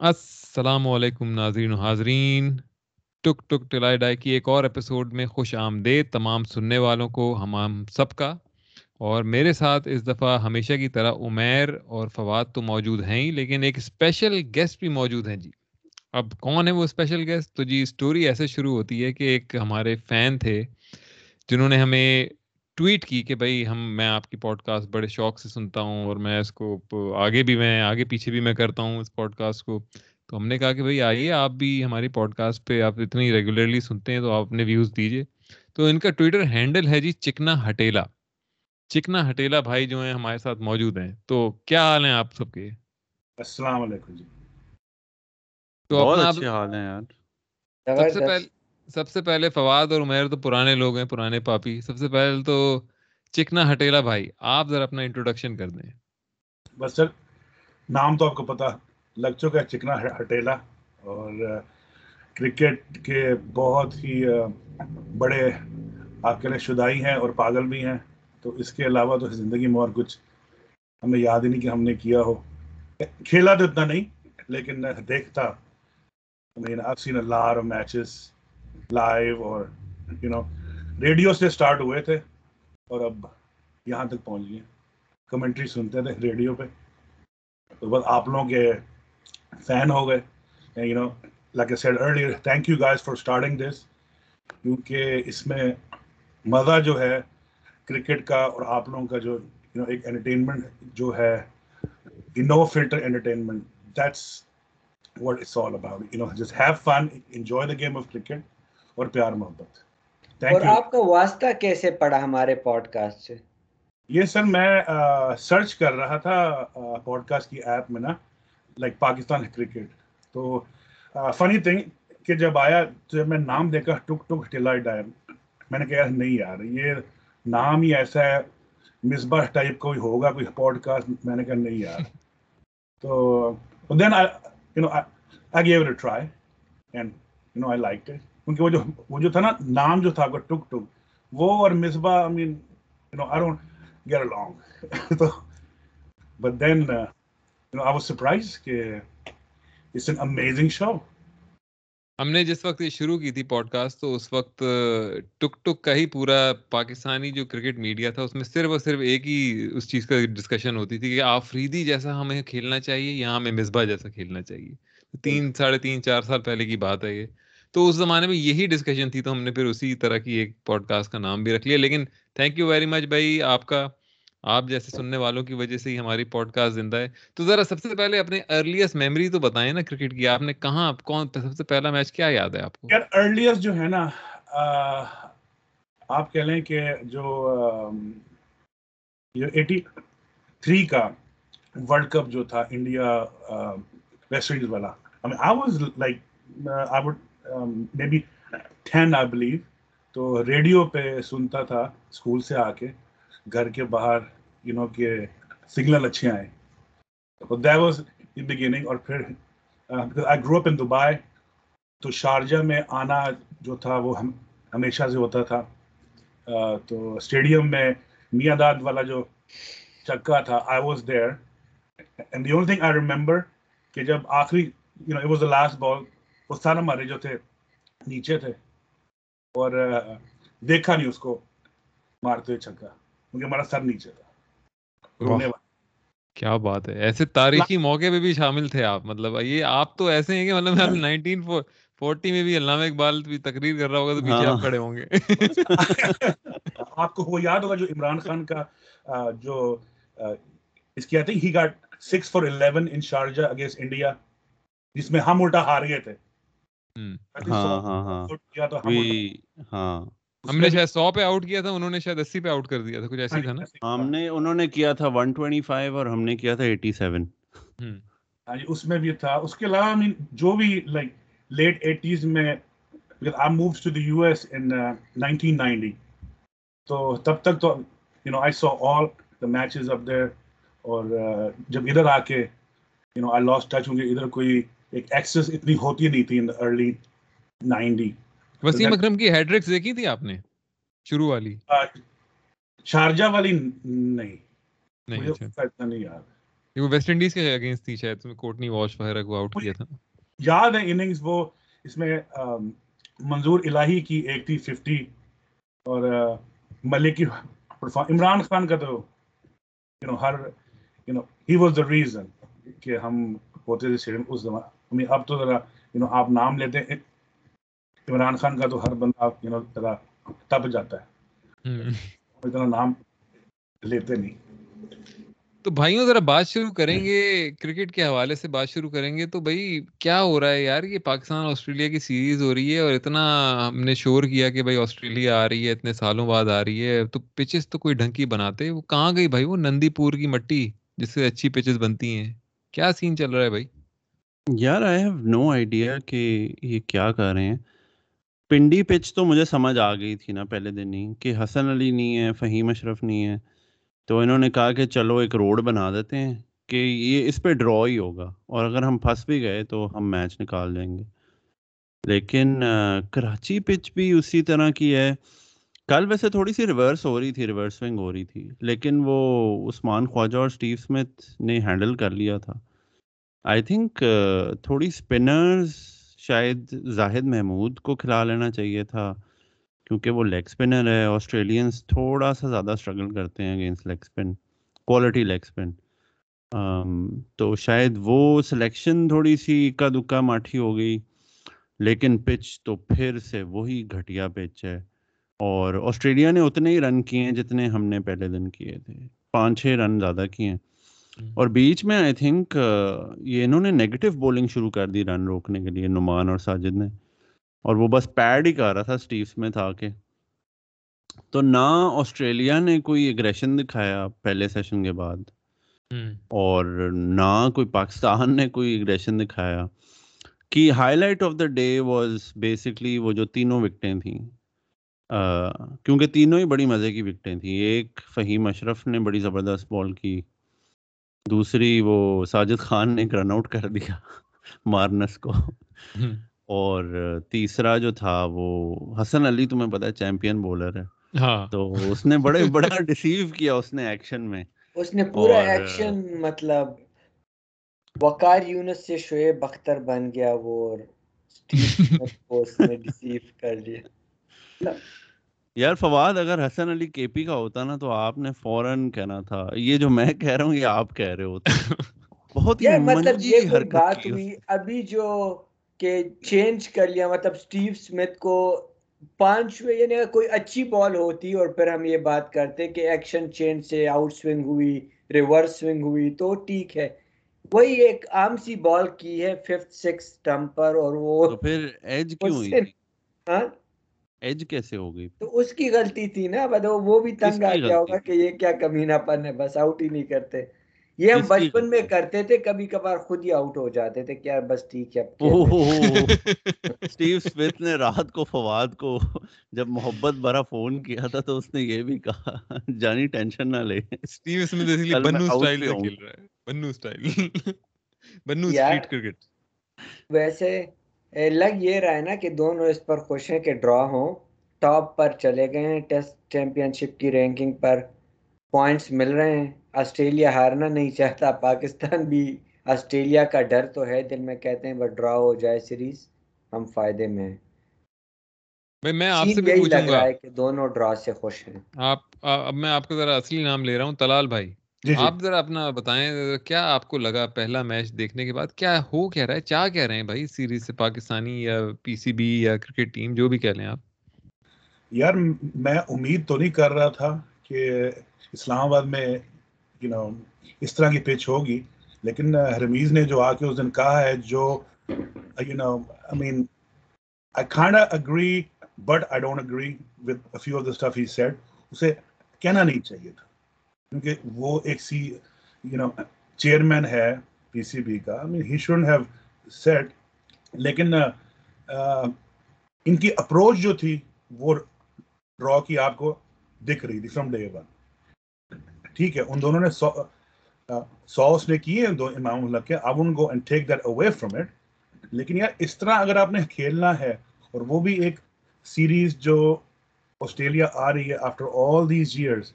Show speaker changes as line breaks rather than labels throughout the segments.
السلام علیکم ناظرین و حاضرین۔ ٹک ٹک ٹلائی ڈائی کی ایک اور ایپیسوڈ میں خوش آمدید تمام سننے والوں کو، ہم سب کا۔ اور میرے ساتھ اس دفعہ ہمیشہ کی طرح عمیر اور فواد تو موجود ہیں ہی، لیکن ایک اسپیشل گیسٹ بھی موجود ہیں جی۔ اب کون ہے وہ اسپیشل گیسٹ تو جی اسٹوری ایسے شروع ہوتی ہے کہ ایک ہمارے فین تھے جنہوں نے ہمیں ٹویٹ کی کہ بھائی ہم میں آپ کی پوڈ کاسٹ بڑے شوق سے سنتا ہوں اور میں اس کو آگے بھی میں آگے پیچھے بھی میں کرتا ہوں اس پوڈ کاسٹ کو۔ تو ہم نے کہا کہ بھائی آئیے آپ بھی ہماری پوڈ کاسٹ پہ آپ اتنی ریگولرلی سنتے ہیں تو آپ اپنے ویوز دیجیے تو ان کا ٹویٹر ہینڈل ہے جی چکنا ہٹیلا۔ چکنا ہٹیلا بھائی جو ہیں ہمارے ساتھ موجود ہیں۔ تو کیا حال ہیں آپ سب کے؟
السلام علیکم جی۔
تو حال ہیں یار۔ سب سے پہلے سب سے پہلے فواد اور عمیر تو پرانے لوگ ہیں، پرانے پاپی۔ سب سے پہلے تو چکنا ہٹیلا بھائی، آپ ذرا اپنا انٹروڈکشن کر دیں۔
بس سر، نام تو آپ کو پتا لگ چکا ہے، چکنا ہٹیلا۔ اور کرکٹ کے بہت ہی بڑے آپ کے لیے شدائی ہیں اور پاگل بھی ہیں۔ تو اس کے علاوہ تو زندگی میں اور کچھ ہمیں یاد ہی نہیں کہ ہم نے کیا ہو۔ کھیلا تو اتنا نہیں، لیکن دیکھتا میچز لائیو اور یو نو ریڈیو سے اسٹارٹ ہوئے تھے اور اب یہاں تک پہنچ گئے کمنٹری سنتے تھے ریڈیو پہ۔ تو بس آپ لوگوں کے فین ہو گئے۔ You know like said earlier thank you guys for starting this کیونکہ اس میں مزہ جو ہے کرکٹ کا اور آپ لوگوں کا جو یو نو ایک انٹرٹینمنٹ جو ہے no filter entertainment that's what it's all about you know just have fun enjoy the game of cricket اور پیار محبت۔
اور آپ کا واسطہ کیسے پڑا ہمارے پوڈ کاسٹ سے؟
یہ سر میں سرچ کر رہا تھا پوڈ کاسٹ کی ایپ میں نا لائک پاکستان کرکٹ تو فنی تھنگ کہ جب آیا جب میں نام دیکھا ٹک ٹک ٹلا ڈائر میں نے کہا نہیں یار یہ نام ہی ایسا ہے مصباح ٹائپ کوئی ہوگا کوئی پوڈ کاسٹ میں نے کہا نہیں یار۔ تو then you know I gave it try and you know I like it کیونکہ وہ جو وہ جو تھا نا، نام جو تھا ٹک ٹک، وہ اور Misbah I mean you know I don't get along. تو but then you know I was surprise کہ اٹس این امیزنگ شو
ہم نے جس وقت یہ شروع کی تھی پوڈ کاسٹ تو اس وقت uh، ٹک ٹک کا ہی پورا پاکستانی جو کرکٹ میڈیا تھا، اس میں صرف اور صرف ایک ہی اس چیز کا ڈسکشن ہوتی تھی کہ آفریدی جیسا ہمیں کھیلنا چاہیے یا ہمیں مصباح جیسا کھیلنا چاہیے۔ تین، ساڑھے تین، چار سال پہلے کی بات ہے یہ۔ تو اس زمانے میں یہی ڈسکشن تھی، تو ہم نے پھر اسی طرح کی ایک پوڈ کاسٹ کا نام بھی رکھ لیا۔ لیکن تھینک یو ویری مچ بھائی، آپ کا، آپ جیسے سننے والوں کی وجہ سے ہی ہماری پوڈ کاسٹ زندہ ہے۔ تو ذرا سب سے پہلے اپنے ارلیسٹ میموری تو بتائیں نا کرکٹ کی۔ آپ نے کہاں کون، سب سے پہلا میچ کیا یاد ہے آپ کو؟
یار ارلیسٹ جو ہے نا آپ کہہ لیں کہ جو ایٹی تھری کا ورلڈ کپ جو تھا انڈیا ویسٹ انڈیز والا۔ I was like I would maybe ten I believe تو ریڈیو پہ سنتا تھا اسکول سے آ کے، گھر کے باہر یو نو کہ سگنل اچھے آئے۔ دیٹ واز ان بگیننگ اور پھر آئی گرو اپ ان دبئی تو شارجہ میں آنا جو تھا وہ ہمیشہ سے ہوتا تھا۔ uh, تو اسٹیڈیم میں میاں داد والا جو چکا تھا I was there and the only thing I remember کہ جب آخری you know it was the last ball استان ہمارے جو تھے نیچے تھے۔ اور دیکھا نہیں اس کو۔ مارتے ہوئے چھکا۔ کیونکہ ہمارا سر نیچے تھا۔
کیا بات ہے۔ ایسے تاریخی موقع پہ بھی شامل تھے آپ۔ مطلب یہ آپ تو ایسے ہیں کہ مطلب نائنٹین فورٹی میں بھی علامہ اقبال بھی تقریر کر رہا ہوگا تو پیچھے آپ ہاں۔ کھڑے ہوں گے۔
آپ کو وہ یاد ہوگا جو عمران خان کا جو اس کی آتی ہی got six four eleven in Sharjah against India جس میں ہم الٹا ہار گئے تھے۔
ہاں ہاں ہاں۔ ہاں۔ ہم نے شاید سو پہ آؤٹ کیا تھا انہوں نے شاید اسی پہ آؤٹ کر دیا تھا کچھ ایسی تھا نا؟
ہم نے انہوں نے کیا تھا ون ٹوینٹی فائیو اور ہم نے کیا تھا ایٹی سیون
اس میں بھی تھا۔ اس کے علاوہ جو بھی لائک لیٹ ایٹیز میں I move to the U S in nineteen ninety تو تب تک تو you know I saw all the matches of there اور جب ادھر آ کے you know I lost touch ہوں گے ادھر کوئی ایک ایکسس اتنی ہوتی نہیں تھی ارلی نائنٹی۔
وسیم اکرم کی ہیڈرکس دیکھی تھی آپ نے؟ شروع والی۔
شارجہ والی نہیں۔ نہیں اچھا۔ یاد۔
وہ ویسٹ انڈیز کے اگینسٹ تھی شاید کوٹنی واش وغیرہ کو آؤٹ کیا تھا۔
یاد ہے اننگز وہ اس میں منظور الہی کی ایک تھی ففٹی اور ملک کی عمران خان کا تو you know Hare you know he was the reason کہ ہم ہوتے تھے اس زمانے اب تو ذرا یو نو آپ نام لیتے ہیں عمران خان کا تو ہر بندہ یو نو ذرا تب جاتا ہے۔ اتنا نام لیتے نہیں۔
تو بھائیوں ذرا بات شروع کریں گے کرکٹ کے حوالے سے بات شروع کریں گے تو بھائی کیا ہو رہا ہے یار؟ یہ پاکستان آسٹریلیا کی سیریز ہو رہی ہے اور اتنا ہم نے شور کیا کہ بھائی آسٹریلیا آ رہی ہے اتنے سالوں بعد آ رہی ہے۔ تو پچز تو کوئی ڈھنگ کی بناتے؟ وہ کہاں گئی بھائی؟ وہ نندی پور کی مٹی جس سے اچھی پچز بنتی ہیں۔ کیا سین چل رہا ہے بھائی؟
یار آئی ہیو نو آئیڈیا کہ یہ کیا کر رہے ہیں پنڈی پچ تو مجھے سمجھ آ گئی تھی نا پہلے دن ہی کہ حسن علی نہیں ہے فہیم اشرف نہیں ہے تو انہوں نے کہا کہ چلو ایک روڈ بنا دیتے ہیں کہ یہ اس پہ ڈرا ہی ہوگا اور اگر ہم پھنس بھی گئے تو ہم میچ نکال دیں گے لیکن کراچی پچ بھی اسی طرح کی ہے کل ویسے تھوڑی سی ریورس ہو رہی تھی ریورس سوئنگ ہو رہی تھی لیکن وہ عثمان خواجہ اور اسٹیو اسمتھ نے ہینڈل کر لیا تھا آئی تھنک تھوڑی اسپنرز شاید زاہد محمود کو کھلا لینا چاہیے تھا کیونکہ وہ لیگ اسپنر ہے آسٹریلینس تھوڑا سا زیادہ اسٹرگل کرتے ہیں against leg spin quality leg spin تو شاید وہ سلیکشن تھوڑی سی اکا دکا ماٹھی ہو گئی لیکن پچ تو پھر سے وہی گھٹیا پچ ہے اور آسٹریلیا نے اتنے ہی رن کیے ہیں جتنے ہم نے پہلے دن کیے تھے پانچ چھ رن زیادہ کیے ہیں اور بیچ میں آئی تھنک یہ انہوں نے نیگیٹو بولنگ شروع کر دی رن روکنے کے لیے نعمان اور ساجد نے۔ اور وہ بس پیڈ ہی کر رہا تھا اسٹیو اسمتھ آ کے۔ تو نہ آسٹریلیا نے کوئی اگریشن دکھایا پہلے سیشن کے بعد۔
ہم۔
اور نہ کوئی پاکستان نے کوئی اگریشن دکھایا۔ کہ highlight of the day was basically وہ جو تینوں وکٹیں تھیں۔ کیونکہ تینوں ہی بڑی مزے کی وکٹیں تھیں۔ ایک فہیم اشرف نے بڑی زبردست بال کی۔ دوسری وہ ساجد خان نے ایک رن آؤٹ کر دیا مارنس کو۔ اور تیسرا جو تھا وہ حسن علی تمہیں پتا ہے چیمپئن بولر ہے۔
ہاں۔
تو اس نے بڑے بڑا ڈیسیو کیا اس نے ایکشن میں۔
اس نے پورا ایکشن مطلب وقار یونس سے شعیب اختر بن گیا وہ اور ڈیسیو کر لیا
یار فواد اگر حسن علی کے پی کا ہوتا نا تو آپ نے فوراً کہنا تھا یہ جو میں کہہ رہا ہوں یہ آپ کہہ رہے ہوتے بہت ہی
مطلب یہ بات ہوئی ابھی جو کہ چینج کر لیا مطلب اسٹیو اسمتھ کو پانچویں یعنی کوئی اچھی بال ہوتی اور پھر ہم یہ بات کرتے کہ ایکشن چینج سے آؤٹ سوئنگ ہوئی ریورس سوئنگ ہوئی تو ٹھیک ہے۔ وہی ایک عام سی بال کی ہے ففتھ سکس سٹمپ پر اور وہ
تو پھر ایج کیوں ہوئی
ہاں؟
ایج کیسے ہو گئی؟
تو اس کی غلطی تھی نا وہ بھی تنگ آ گیا ہوگا کہ یہ کیا کمینہ پن ہے بس آؤٹ ہی نہیں کرتے۔ یہ ہم بچپن میں؟ کرتے تھے کبھی کبھار خود ہی آؤٹ ہو جاتے تھے کہ یار بس ٹھیک ہے۔
اسٹیو اسمتھ نے رات کو فواد کو جب محبت بھرا فون کیا تھا تو اس نے یہ بھی کہا جانی ٹینشن نہ لے۔
اسٹیو اسمتھ اس لیے بنو سٹائل۔ کھیل رہا ہے بنو سٹائل۔ بنو اسٹریٹ کرکٹ۔
ویسے لگ یہ رہا ہے نا کہ دونوں اس پر خوش ہیں کہ ڈرا ہوں ٹاپ پر چلے گئے ہیں ٹیسٹ چیمپئن شپ کی رینکنگ پر پوائنٹس مل رہے ہیں آسٹریلیا ہارنا نہیں چاہتا پاکستان بھی آسٹریلیا کا ڈر تو ہے دل میں کہتے ہیں بس ڈرا ہو جائے سیریز ہم فائدے میں ہیں
میں آپ سے بھی پوچھوں گا
کہ دونوں ڈرا سے خوش ہیں
آپ اب میں آپ کا ذرا اصلی نام لے رہا ہوں تلال بھائی آپ ذرا اپنا بتائیں کیا آپ کو لگا پہلا میچ دیکھنے کے بعد کیا ہو کہہ رہا ہے؟ چاہ کہہ رہے ہیں بھائی سیریز سے پاکستانی یا پی سی بی یا کرکٹ ٹیم جو بھی کہہ لیں آپ؟
یار میں امید تو نہیں کر رہا تھا کہ اسلام آباد میں یو نو اس طرح کی پچ ہوگی لیکن رمیز نے جو آ کے اس دن کہا ہے جو you know I mean I کھانڈ agree but I don't agree with few of the stuff he said اسے کہنا نہیں چاہیے تھا۔ کیونکہ وہ ایک سی یو نو چیئرمین ہے پی سی بی کا۔ Mean he should have said لیکن ان کی اپروچ جو تھی، وہ ڈرا کی آپ کو دکھ رہی تھی فرام ڈے ون ٹھیک ہے، ان دونوں نے سو سو اس نے کیے دو امام اللہ کے۔ اب ان کو and take that away from it لیکن یار، اس طرح اگر آپ نے کھیلنا ہے، اور وہ بھی ایک سیریز جو آسٹریلیا آ رہی ہے after all these years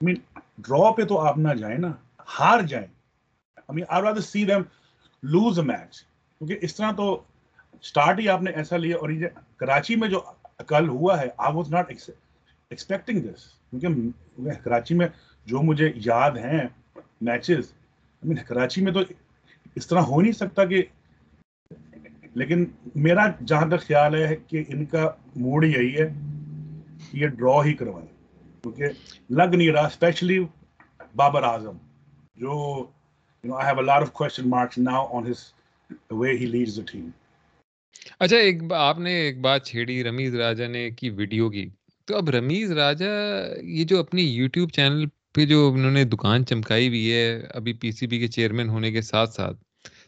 man draw پہ تو آپ نہ جائیں نا ہار جائیں۔ I mean, I'd rather see them lose a کیونکہ اس طرح تو اسٹارٹ ہی آپ نے ایسا لیا اور کراچی میں جو کل ہوا ہے I was not expecting this کیونکہ کراچی میں جو مجھے یاد ہیں میچز کراچی میں تو اس طرح ہو نہیں سکتا کہ لیکن میرا جہاں تک خیال ہے کہ ان کا موڈ یہی ہے کہ یہ ڈرا ہی کروائیں۔ کیونکہ لگ نہیں رہا اسپیشلی بابر اعظم، جو you know I have a lot of question marks now on his way he leads the team
اچھا ایک آپ نے ایک بات چھیڑی رمیز راجا نے کی ویڈیو کی۔ تو اب رمیز راجا یہ جو اپنی یوٹیوب چینل پہ جو انہوں نے دکان چمکائی ہوئی ہے، ابھی پی سی بی کے چیئرمین ہونے کے ساتھ ساتھ،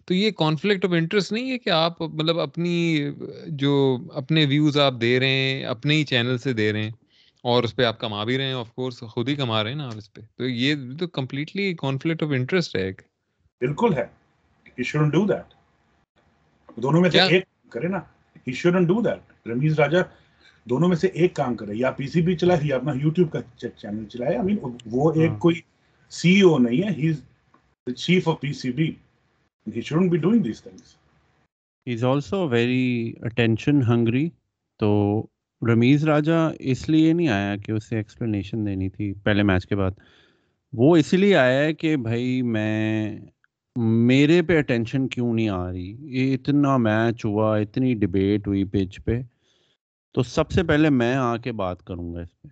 تو یہ کانفلکٹ آف انٹرسٹ نہیں ہے کہ آپ مطلب اپنی جو اپنے ویوز آپ دے رہے ہیں، اپنے ہی چینل سے دے رہے ہیں؟ اور اس پہ آپ کما بھی رہے ہیں آف کورس خود ہی کما رہے ہیں نا آپ اس پہ۔ تو یہ تو کمپلیٹلی کانفلکٹ آف انٹرسٹ ہے ایک۔
بالکل ہے۔ ہی شوڈنٹ ڈو دیٹ دونوں میں سے ایک کرے نا۔ He shouldn't do that Rameez Raja دونوں میں سے ایک کام کرے۔ یا پی سی بی چلائے یا اپنا یوٹیوب کا چینل چلائے۔ آئی مین وہ ایک ہاں۔ کوئی سی او نہیں ہے۔ He is chief of P C B he shouldn't be doing this things
he is also very attention hungry تو رمیز راجا اس لیے نہیں آیا کہ اسے ایکسپلینیشن دینی تھی پہلے میچ کے بعد۔ وہ اسی لیے آیا ہے کہ بھائی میں میرے پہ اٹینشن کیوں نہیں آ رہی؟ یہ اتنا میچ ہوا اتنی ڈبیٹ ہوئی پچ پہ۔ تو سب سے پہلے میں آ کے بات کروں گا اس پہ۔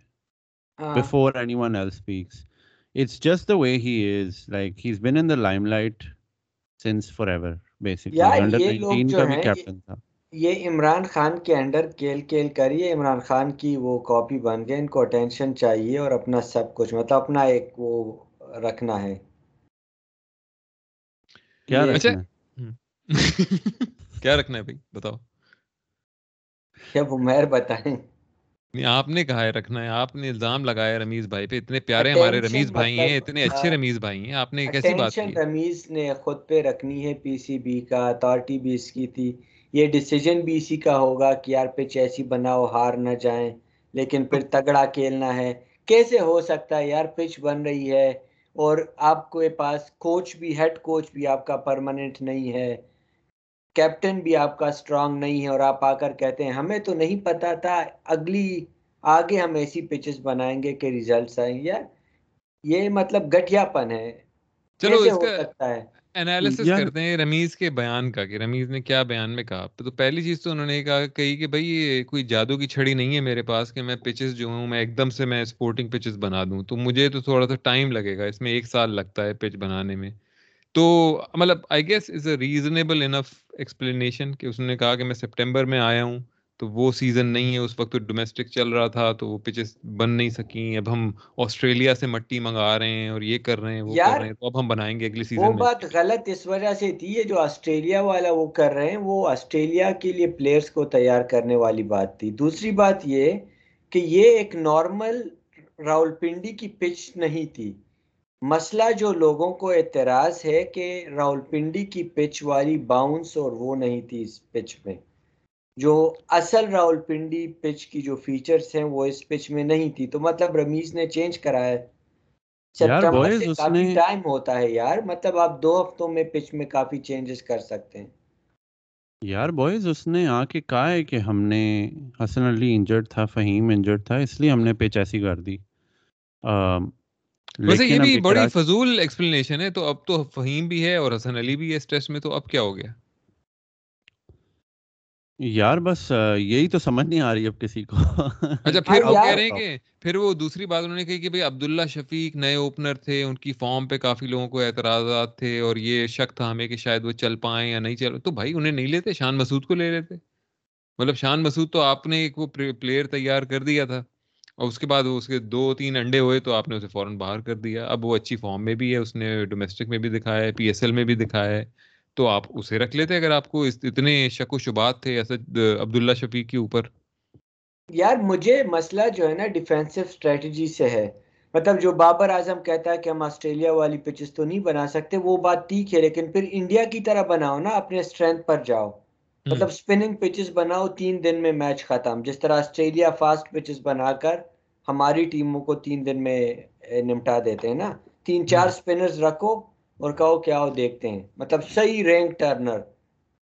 Before anyone else speaks it's just the way he is like he is been in the limelight since forever basically under 19 کا بھی کیپٹن تھا۔
یہ عمران خان کے انڈر کیل کیل کریے عمران خان کی وہ کاپی بن گئے ان کو اٹینشن چاہیے اور اپنا سب کچھ مطلب اپنا ایک وہ رکھنا ہے۔
کیا رکھنا
ہے؟ کیا رکھنا ہے بھائی؟ بتاؤ۔
کیا عمیر بتائیں؟
آپ نے کہا ہے رکھنا ہے۔ آپ نے الزام لگایا رمیز بھائی پہ۔ اتنے پیارے ہمارے رمیز بھائی ہیں
مطلب،
اتنے اچھے رمیز بھائی ہیں۔ آپ نے کیسی بات کی؟
رمیز نے خود پہ رکھنی ہے۔ پی سی بی کا اتھارٹی بھی اس کی تھی۔ یہ ڈیسیجن بھی اسی کا ہوگا کہ یار پچ ایسی بناؤ ہار نہ جائیں۔ لیکن پھر تگڑا کھیلنا ہے۔ کیسے ہو سکتا ہے یار پچ بن رہی ہے اور آپ کے پاس کوچ بھی ہیڈ کوچ بھی آپ کا پرماننٹ نہیں ہے۔ کیپٹن بھی آپ کا اسٹرانگ نہیں ہے اور آپ آ کر کہتے ہیں ہمیں تو نہیں پتا تھا۔ اگلی آگے ہم ایسی پچز بنائیں گے کہ ریزلٹس آئیں۔ یار یہ مطلب گٹیا پن ہے۔
چلو اس کا انالیسس کرتے ہیں رمیز کے بیان کا کہ رمیز نے کیا بیان میں کہا۔ تو پہلی چیز تو انہوں نے کہا کہی کہ بھائی یہ کوئی جادو کی چھڑی نہیں ہے میرے پاس کہ میں پچز جو ہوں میں ایک دم سے میں سپورٹنگ پچز بنا دوں۔ تو مجھے تو تھوڑا سا ٹائم لگے گا اس میں ایک سال لگتا ہے پچ بنانے میں۔ تو مطلب I guess is a reasonable enough explanation کہ اس نے کہا کہ میں سپٹمبر میں آیا ہوں۔ تو وہ سیزن نہیں ہے اس وقت ڈومیسٹک چل رہا تھا تو وہ پچز بن نہیں سکیں۔ اب ہم آسٹریلیا سے مٹی منگا رہے ہیں اور یہ کر رہے ہیں وہ کر رہے ہیں۔ تو اب ہم بنائیں گے اگلی سیزن
وہ بات غلط اس وجہ سے تھی یہ جو آسٹریلیا والا وہ کر رہے ہیں وہ آسٹریلیا کے لیے پلیئرز کو تیار کرنے والی بات تھی۔ دوسری بات یہ کہ یہ ایک نارمل راول پنڈی کی پچ نہیں تھی۔ مسئلہ جو لوگوں کو اعتراض ہے کہ راول پنڈی کی پچ والی باؤنس اور وہ نہیں تھی اس پچ میں۔ جو اصل راول پنڈی پچ کی جو فیچرز ہیں وہ اس پچ میں نہیں تھی۔ تو مطلب رمیز نے چینج کرا ہے۔ سپٹمبر سے کافی ٹائم ہوتا ہے یار۔ مطلب آپ دو ہفتوں میں پچ میں کافی چینجز کر سکتے ہیں۔
یار بوائز اس نے آ کے کہا ہے کہ ہم نے حسن علی انجرڈ تھا فہیم انجرڈ تھا اس لیے ہم نے پچ ایسی کر دی۔
ویسے یہ بھی بڑی فضول ایکسپلینیشن ہے۔ تو اب تو فہیم بھی ہے اور حسن علی بھی ہے اس ٹیسٹ میں تو اب کیا ہو گیا؟
یار بس یہی تو سمجھ نہیں آ رہی اب کسی کو۔
اچھا پھر وہ کہہ رہے ہیں کہ پھر وہ دوسری بات انہوں نے کہی کہ بھائی عبداللہ شفیق نئے اوپنر تھے ان کی فارم پہ کافی لوگوں کو اعتراضات تھے اور یہ شک تھا ہمیں کہ شاید وہ چل پائیں یا نہیں چل۔ تو بھائی انہیں نہیں لیتے؟ شان مسعود کو لے لیتے۔ مطلب شان مسعود تو آپ نے ایک وہ پلیئر تیار کر دیا تھا۔ اور اس کے بعد اس کے دو تین انڈے ہوئے تو آپ نے اسے فوراً باہر کر دیا۔ اب وہ اچھی فارم میں بھی ہے اس نے ڈومیسٹک میں بھی دکھایا ہے پی ایس ایل میں بھی دکھایا ہے۔ تو آپ اسے رکھ لیتے اگر آپ کو اتنے شک و شبات تھے اسد عبداللہ شفیق کے اوپر؟
یار مجھے مسئلہ جو ہے نا ڈیفینسو اسٹریٹجی سے ہے۔ مطلب جو بابر اعظم کہتا ہے کہ ہم آسٹریلیا والی پچز تو نہیں بنا سکتے وہ بات ٹھیک ہے لیکن پھر انڈیا کی طرح بناؤ نا اپنے اسٹرینتھ پر جاؤ۔ مطلب سپننگ پچز بناؤ تین دن میں میچ ختم۔ جس طرح آسٹریلیا فاسٹ پچز بنا کر ہماری ٹیموں کو تین دن میں نمٹا دیتے ہیں نا۔ تین چار سپنرز رکھو۔ اور کہو کیا ہو دیکھتے ہیں۔ مطلب صحیح رینک ٹرنر۔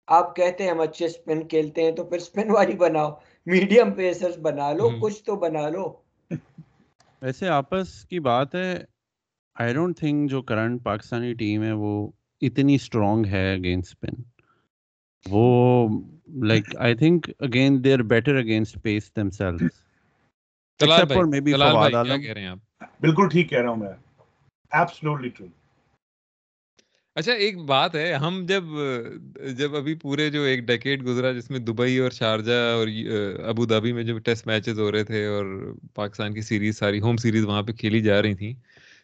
آپ کہتے ہیں ہم اچھے سپن کھیلتے ہیں تو پھر سپن والی بناؤ۔ میڈیم پیسرز بنا لو کچھ تو بنا لو۔
ویسے آپس کی بات ہے آئی ڈونٹ تھنک جو کرنٹ پاکستانی ٹیم ہے وہ اتنی اسٹرانگ ہے اگینسٹ اسپن وہ like I think again they are better against pace themself
بالکل ٹھیک کہہ رہا ہوں میں۔ ایبسلوٹلی ٹرو
اچھا ایک بات ہے ہم جب جب ابھی پورے جو ایک ڈیکیڈ گزرا جس میں دبئی اور شارجہ اور ابو دھابی میں جو ٹیسٹ میچز ہو رہے تھے اور پاکستان کی سیریز ساری ہوم سیریز وہاں پہ کھیلی جا رہی تھیں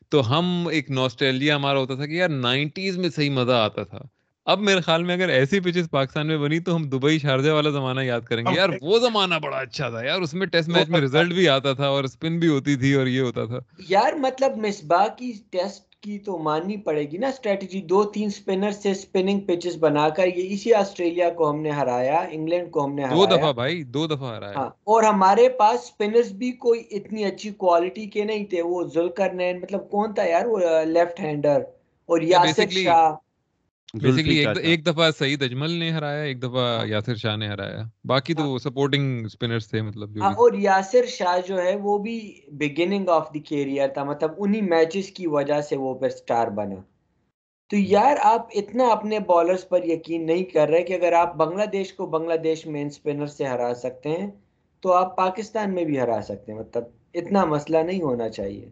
تو ہم ایک نوسٹیلجیا ہمارا ہوتا تھا کہ یار نائنٹیز میں صحیح مزہ آتا تھا۔ اب میرے خیال میں اگر ایسی پچز پاکستان میں بنی تو ہم دبئی شارجہ والا زمانہ یاد کریں گے۔ یار وہ زمانہ بڑا اچھا تھا یار اس میں ٹیسٹ میچ میں ریزلٹ بھی آتا تھا اور اسپن بھی ہوتی تھی اور یہ ہوتا تھا۔
یار مطلب مصباح کی ٹیسٹ کی تو ماننی پڑے گی نا اسٹریٹجی دو تین سپنر سے سپننگ پچز بنا کر یہ اسی آسٹریلیا کو ہم نے ہرایا انگلینڈ کو ہم نے
دو دفعہ بھائی دو دفعہ ہرایا۔
ہاں اور ہمارے پاس سپنرز بھی کوئی اتنی اچھی کوالٹی کے نہیں تھے وہ ذوالکر نین مطلب کون تھا یار وہ لیفٹ ہینڈر اور یاسر شاہ؟
بیسیکلی ایک دفعہ سعید اجمل نے ہرایا ایک دفعہ ہاں۔ یاسر شاہ نے ہرایا۔ باقی تو سپورٹنگ
ہاں۔ سپنرز تھے مطلب جو ہاں، اور یاسر شاہ جو ہے وہ بھی بگننگ آف دی کیریئر تھا مطلب انہی میچز کی وجہ سے وہ پھر سٹار بنا۔ تو یار آپ اتنا اپنے بالرز پر یقین نہیں کر رہے کہ اگر آپ بنگلہ دیش کو بنگلہ دیش مین سپنر سے ہرا سکتے ہیں تو آپ پاکستان میں بھی ہرا سکتے ہیں۔ مطلب اتنا مسئلہ نہیں ہونا چاہیے۔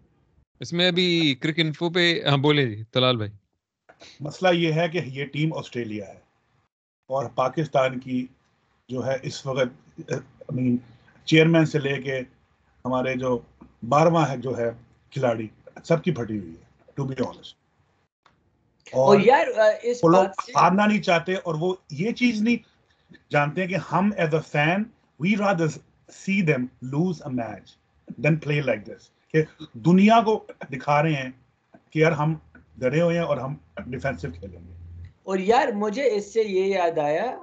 اس میں ابھی کرک انفو پہ ہاں بولے جی تلال بھائی۔
مسئلہ یہ ہے کہ یہ ٹیم آسٹریلیا ہے اور پاکستان کی جو ہے اس وقت چیئرمین سے لے کے ہمارے جو بارہواں ہے جو ہے کھلاڑی سب کی پھٹی ہوئی ہے ٹو بی آنےسٹ اور وہ لوگ ہارنا نہیں چاہتے اور وہ یہ چیز نہیں جانتے ہیں کہ ہم as a fan we rather see them lose a match then play like this کہ دنیا کو دکھا رہے ہیں کہ یار ہم ڈرے ہوئے ہیں اور ہم ڈیفینسو کھیلیں گے۔
اور یار مجھے اس سے یہ یاد آیا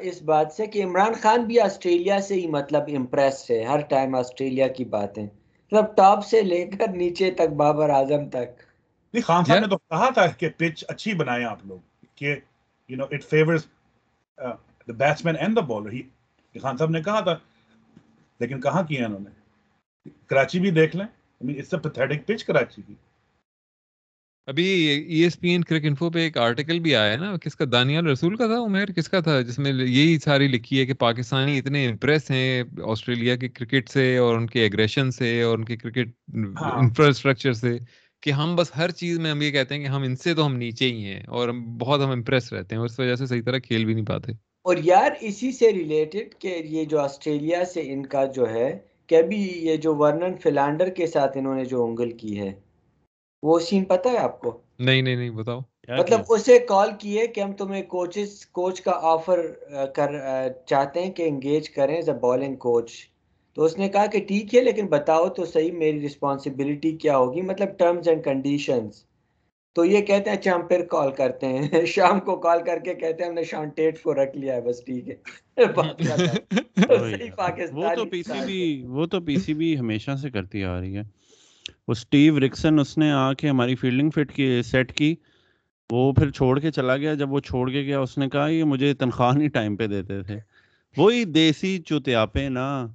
اس بات سے کہ عمران خان بھی آسٹریلیا سے ہی مطلب امپریس ہے ہر ٹائم آسٹریلیا کی باتیں۔ مطلب ٹاپ سے لے کر نیچے تک بابر اعظم تک۔
نہیں خان صاحب نے تو کہا تھا کہ پچ اچھی بنائے آپ لوگ کہ you know it favours the batsman and the bowler ہی خان صاحب نے کہا تھا لیکن کہاں کیا انہوں نے؟ کراچی بھی دیکھ لیں۔ It's a pathetic pitch Karachi کی۔
ابھی E S P N Cricinfo پہ ایک آرٹیکل بھی آیا ہے نا کس کا دانیال رسول کا تھا عمیر؟ کس کا تھا؟ جس میں یہی ساری لکھی ہے کہ پاکستانی اتنے امپریس ہیں آسٹریلیا کے کرکٹ سے اور ان کے ایگریشن سے اور ان کے کرکٹ انفراسٹرکچر سے کہ ہم بس ہر چیز میں ہم یہ کہتے ہیں کہ ہم ان سے تو ہم نیچے ہی ہیں اور بہت ہم امپریس رہتے ہیں اس وجہ سے صحیح طرح کھیل بھی نہیں پاتے۔
اور یار اسی سے ریلیٹڈ کہ یہ جو آسٹریلیا سے ان کا جو ہے کہ ابھی یہ جو ورنن فلانڈر کے ساتھ انہوں نے جو انگل کی ہے وہ سین پتا ہے آپ کو؟
نہیں نہیں نہیں بتاؤ۔
مطلب اسے کال کیے کہ ہم تمہیں کوچز کوچ کا آفر کر چاہتے ہیں کہ انگیج کریں ایز اے بالنگ کوچ تو اس نے کہا کہ ٹھیک ہے لیکن بتاؤ تو صحیح میری رسپانسبلٹی کیا ہوگی؟ مطلب ٹرمز اینڈ کنڈیشنز تو یہ کہتے ہیں اچھا ہم پھر کال کرتے ہیں۔ شام کو کال کر کے کہتے ہیں ہم نے شان ٹیٹ کو رکھ لیا ہے بس ٹھیک ہے۔
وہ تو پی سی بی وہ تو پی سی بی ہمیشہ سے کرتی آ رہی ہے۔ وہ اسٹیو رکسن اس نے آ کے ہماری فیلڈنگ فٹ کی سیٹ کی وہ پھر چھوڑ کے چلا گیا۔ جب وہ چھوڑ کے گیا اس نے کہا یہ مجھے تنخواہ نہیں ٹائم پہ دیتے تھے۔ وہی دیسی چوتیاپے نا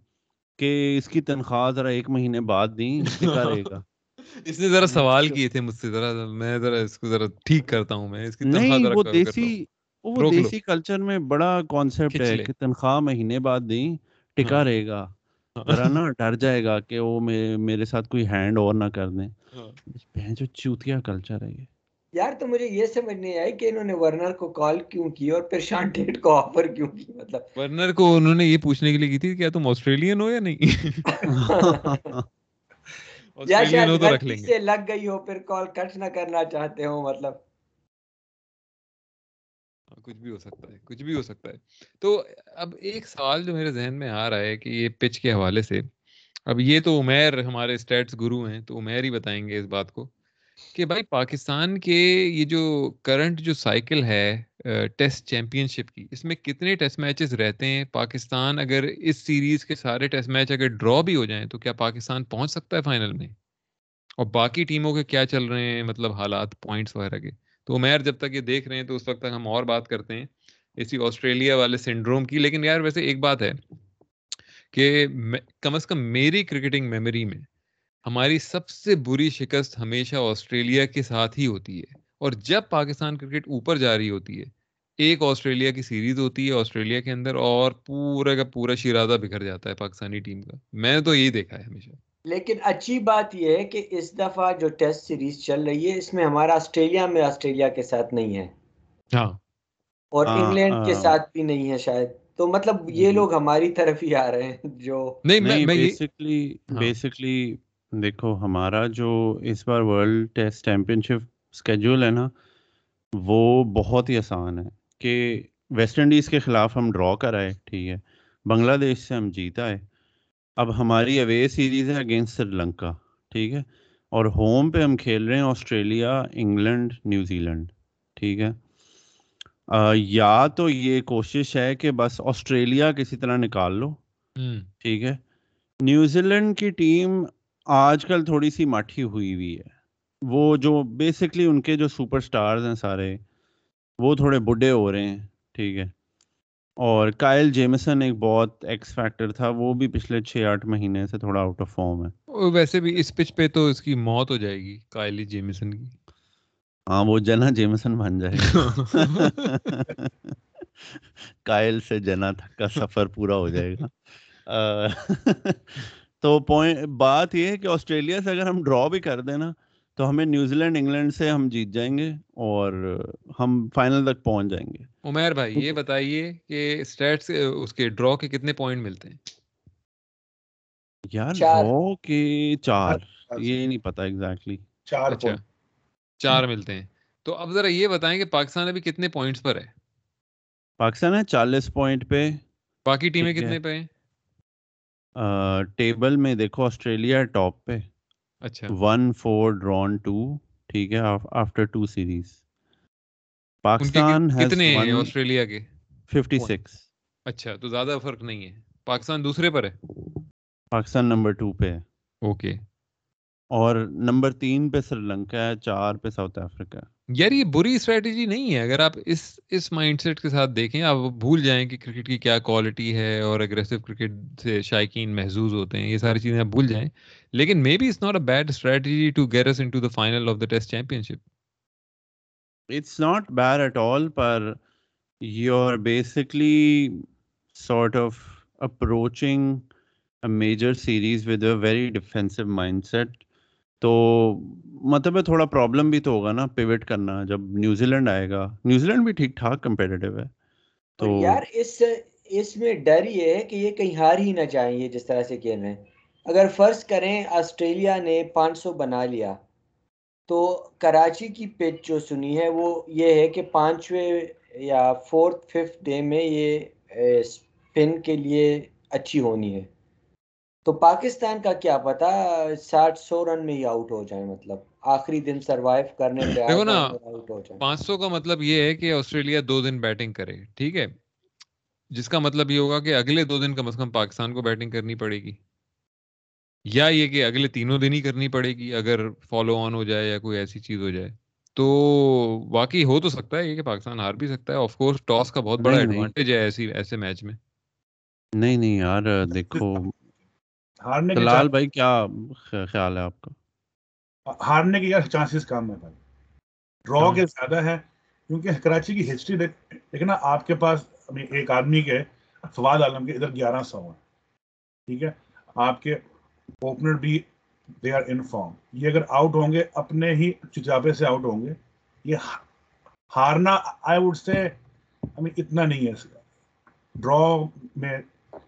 کہ اس کی تنخواہ ذرا ایک مہینے بعد دیں رہے گا؟
اس نے ذرا سوال کیے تھے مجھ سے ذرا میں ذرا اس کو ذرا ٹھیک کرتا ہوں میں۔ اس کی
نہیں وہ دیسی وہ دیسی کلچر میں بڑا کانسیپٹ ہے کہ تنخواہ مہینے بعد دیں ٹکا ہاں۔ رہے گا۔ ذرا نا ڈر جائے گا کہ وہ میرے ساتھ کوئی ہینڈ اور نہ کر دیں۔ ہاں۔ جو چوتیا کلچر ہے یہ۔
یار تو مجھے یہ سمجھ نہیں آئی کہ انہوں نے ورنر کو کال کیوں کی اور پھر شان ٹیٹ کو آفر کیوں کی؟ مطلب
ورنر کو انہوں نے یہ پوچھنے کے لیے کی تھی کیا تم آسٹریلین ہو یا نہیں؟
یا شاید لگ گئی ہو پھر کال کٹ نہ کرنا چاہتے ہو مطلب
کچھ بھی ہو سکتا ہے کچھ بھی ہو سکتا ہے تو اب ایک سوال جو میرے ذہن میں آ رہا ہے کہ یہ پچ کے حوالے سے اب یہ تو عمیر ہمارے اسٹیٹس گرو ہیں تو عمیر ہی بتائیں گے اس بات کو کہ بھائی پاکستان کے یہ جو کرنٹ جو سائیکل ہے ٹیسٹ چیمپئن شپ کی اس میں کتنے ٹیسٹ میچز رہتے ہیں پاکستان اگر اس سیریز کے سارے ٹیسٹ میچ اگر ڈرا بھی ہو جائیں تو کیا پاکستان پہنچ سکتا ہے فائنل میں اور باقی ٹیموں کے کیا چل رہے ہیں مطلب حالات پوائنٹس وغیرہ کے تو عمیر جب تک یہ دیکھ رہے ہیں تو اس وقت تک ہم اور بات کرتے ہیں اسی آسٹریلیا والے سنڈروم کی۔ لیکن یار ویسے ایک بات ہے کہ کم از کم میری کرکٹنگ میموری میں ہماری سب سے بری شکست ہمیشہ آسٹریلیا کے ساتھ ہی ہوتی ہے۔ اور جب پاکستان کرکٹ اوپر جا رہی ہوتی ہے، ایک آسٹریلیا کی سیریز ہوتی ہے آسٹریلیا کے اندر اور پورا کا پورا شیرازہ بکھر جاتا ہے پاکستانی ٹیم کا۔ میں نے تو یہی دیکھا ہے ہمیشہ۔
لیکن اچھی بات یہ ہے کہ اس دفعہ جو ٹیسٹ سیریز چل رہی ہے اس میں ہمارا آسٹریلیا میں آسٹریلیا کے ساتھ نہیں ہے۔
ہاں۔
اور انگلینڈ کے ساتھ بھی نہیں ہے شاید۔ تو مطلب یہ لوگ ہماری طرف ہی آ رہے ہیں جو
نہیں بیسکلی بیسکلی دیکھو ہمارا جو اس بار world test championship schedule ہے نا وہ بہت ہی آسان ہے کہ ویسٹ انڈیز کے خلاف ہم ڈرا کر آئے ٹھیک ہے۔ بنگلہ دیش سے ہم جیتا ہے۔ اب ہماری اوے سیریز ہے اگینسٹ سری لنکا ٹھیک ہے؟ اور ہوم پہ ہم کھیل رہے ہیں آسٹریلیا انگلینڈ نیوزی لینڈ ٹھیک ہے؟ یا تو یہ کوشش ہے کہ بس آسٹریلیا کسی طرح نکال لو ٹھیک ہے؟ نیوزی لینڈ کی ٹیم آج کل تھوڑی سی ماٹھی ہوئی ہوئی ہے۔ وہ جو بیسکلی ان کے جو سپر سٹارز ہیں سارے وہ تھوڑے بڈھے ہو رہے ہیں ٹھیک ہے؟ اور کائل جیمسن ایک بہت ایکس فیکٹر تھا وہ بھی پچھلے چھ آٹھ مہینے سے تھوڑا آؤٹ آف فارم ہے۔
ویسے بھی اس پچ پہ تو اس کی موت ہو جائے گی کائل جیمسن کی۔
ہاں وہ جنا جیمسن بن جائے گا۔ کائل سے جنا تک کا سفر پورا ہو جائے گا۔ تو پوائنٹ بات یہ ہے کہ آسٹریلیا سے اگر ہم ڈرا بھی کر دیں نا تو ہمیں نیوزی لینڈ انگلینڈ سے ہم جیت جائیں گے اور ہم فائنل تک پہنچ جائیں گے۔
عمیر بھائی یہ بتائیے کہ اسٹیٹس اس کے ڈرا کے کتنے پوائنٹ ملتے ہیں؟
یار ڈرا کے چار یہ نہیں پتا ایگزیکٹلی
چار
اچھا۔ چار ملتے ہیں۔ تو اب ذرا یہ بتائیں کہ پاکستان ابھی کتنے پوائنٹس پر ہے؟
پاکستان ہے چالیس پوائنٹ پہ۔
باقی ٹیمیں کتنے پہ ہیں؟
ٹیبل میں دیکھو آسٹریلیا ٹاپ پہ۔
اچھا۔
ون فور ڈرون ٹو ٹھیک ہے آفٹر ٹو سیریز۔ پاکستان
کتنے ہیں آسٹریلیا کے؟
ففٹی سکس
اچھا تو زیادہ فرق نہیں ہے۔ پاکستان دوسرے پر ہے؟
پاکستان نمبر ٹو پہ۔ ہے
اوکے۔
اور نمبر تین پہ سری لنکا ہے چار پہ ساؤتھ افریقہ۔
یار یہ بری اسٹریٹجی نہیں ہے۔ اگر آپ اس اس مائنڈ سیٹ کے ساتھ دیکھیں، آپ بھول جائیں کہ کرکٹ کی کیا کوالٹی ہے اور اگریسو کرکٹ سے شائقین محظوظ ہوتے ہیں، یہ ساری چیزیں آپ بھول جائیں۔ لیکن maybe it's not a bad strategy to get us into the final of the test championship
it's not bad at all per you are basically sort of approaching a major series with a very defensive mindset. تو مطلب تھوڑا problem بھی تو ہوگا نا pivot کرنا جب New Zealand آئے گا۔ نیوزی لینڈ بھی ٹھیک ٹھاک کمپیٹیو ہے۔
تو یار اس اس میں ڈر یہ ہے کہ یہ کہیں ہار ہی نہ جائیں یہ جس طرح سے کھیل رہے ہیں اگر فرض کریں آسٹریلیا نے پانچ سو بنا لیا تو کراچی کی پچ جو سنی ہے وہ یہ ہے کہ پانچویں یا فورتھ ففتھ ڈے میں یہ اسپن کے لیے اچھی ہونی ہے۔ تو پاکستان کا کیا پتا ساٹھ سو رن میں ہی آؤٹ ہو جائے مطلب آخری دن سروائیو کرنے پہ
دیکھو نا پانچ سو کا مطلب یہ ہے کہ آسٹریلیا دو دن بیٹنگ کرے ٹھیک ہے؟ جس کا مطلب یہ ہوگا کہ اگلے دو دن کم از کم پاکستان کو بیٹنگ کرنی پڑے گی۔ یا یہ کہ اگلے تینوں دن ہی کرنی پڑے گی اگر فالو آن ہو جائے یا کوئی ایسی چیز ہو جائے۔ تو واقعی ہو تو سکتا ہے یہ کہ پاکستان ہار بھی سکتا ہے آف کورس ٹاس کا بہت بڑا ایڈوانٹیج ہے ایسی ایسے میچ میں۔
نہیں نہیں یار دیکھو ہارنے کے لال بھائی کیا خیال ہے آپ کا؟
ہارنے کے چانسز کم ہے بھائی؟ ڈرا کے زیادہ ہے کیونکہ کراچی کی ہسٹری دیکھنا آپ کے پاس ایک آدمی کے فواد عالم کے ادھر گیارہ سو ہیں ٹھیک ہے؟ آپ کے اوپنر بھی دے آر ان فارم یہ اگر آؤٹ ہوں گے اپنے ہی چچاپے سے آؤٹ ہوں گے یہ ہارنا آئی وڈ سے ہمیں اتنا نہیں ہے۔ ڈرا میں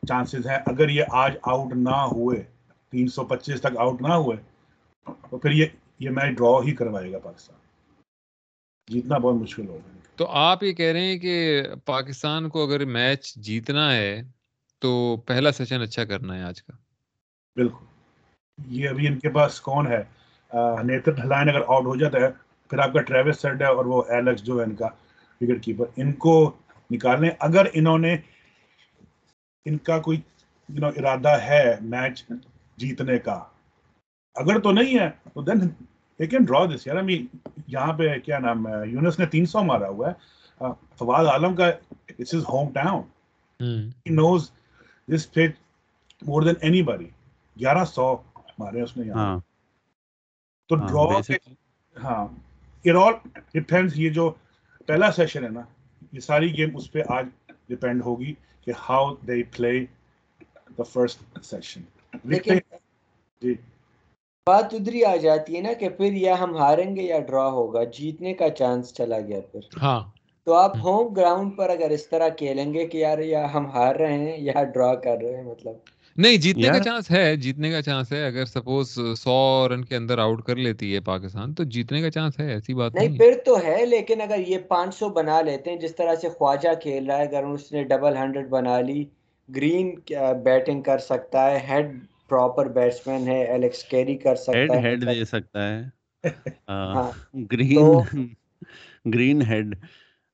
چانسز ہیں اگر یہ آج آؤٹ نہ ہوئے تین سو پچیس تک آؤٹ نہ ہوئے تو پھر یہ یہ میچ ڈرا ہی کروائے گا پاکستان جیتنا بہت مشکل ہوگا
تو آپ یہ کہہ رہے ہیں کہ پاکستان کو اگر میچ جیتنا ہے تو پہلا سیشن اچھا کرنا ہے آج کا۔
بالکل۔ یہ ابھی ان کے پاس کون ہے؟ نیتر ڈھلائن اگر آؤٹ ہو جاتا ہے پھر آپ کا ٹریوس سیڈ ہے اور وہ ایلیکس جو ہے ان کا وکٹ کیپر ان کو نکالنے اگر انہوں نے ان کا کوئی you know, ارادہ ہے میچ جیتنے کا۔ اگر تو نہیں ہے تو دین دے کین ڈرا دس یار امی یہاں پہ کیا نام ہے یونس نے تین سو مارا ہوا
ہے۔
فواد عالم کا this is hometown knows this put more
than
any
بڑی
گیارہ
سو
مارے اس نے یہاں۔ ہاں۔ تو ڈرا ہاں۔ اٹ آل ڈپینڈس یہ جو پہلا سیشن ہے نا یہ ساری گیم اس پہ آج ڈیپینڈ ہوگی۔
کہ
how
they play the first session. جی. بات ادھر آ جاتی ہے نا کہ پھر یا ہم ہاریں گے یا ڈرا ہوگا
جیتنے
کا چانس
چلا
گیا پھر۔ ہاں۔ تو آپ ہوم گراؤنڈ پر اگر اس طرح کھیلیں گے کہ یار یا ہم ہار رہے ہیں
یا ڈرا کر
رہے
ہیں مطلب۔ نہیں جیتنے کا چانس ہے جیتنے کا چانس ہے۔ اگر سپوز سو رن کے اندر آؤٹ کر لیتی ہے پاکستان تو جیتنے
کا
چانس
ہے ایسی بات نہیں پھر تو ہے لیکن اگر یہ پانچ سو بنا لیتے ہیں جس طرح سے خواجہ کھیل رہا ہے اگر اس نے ڈبل ہنڈریڈ بنا لی گرین بیٹنگ کر سکتا ہے ہیڈ
پراپر
بیٹس مین
ہے
الیکس
کیری کر سکتا
ہے
ہیڈ دے سکتا ہے۔ ہاں، گرین گرین ہیڈ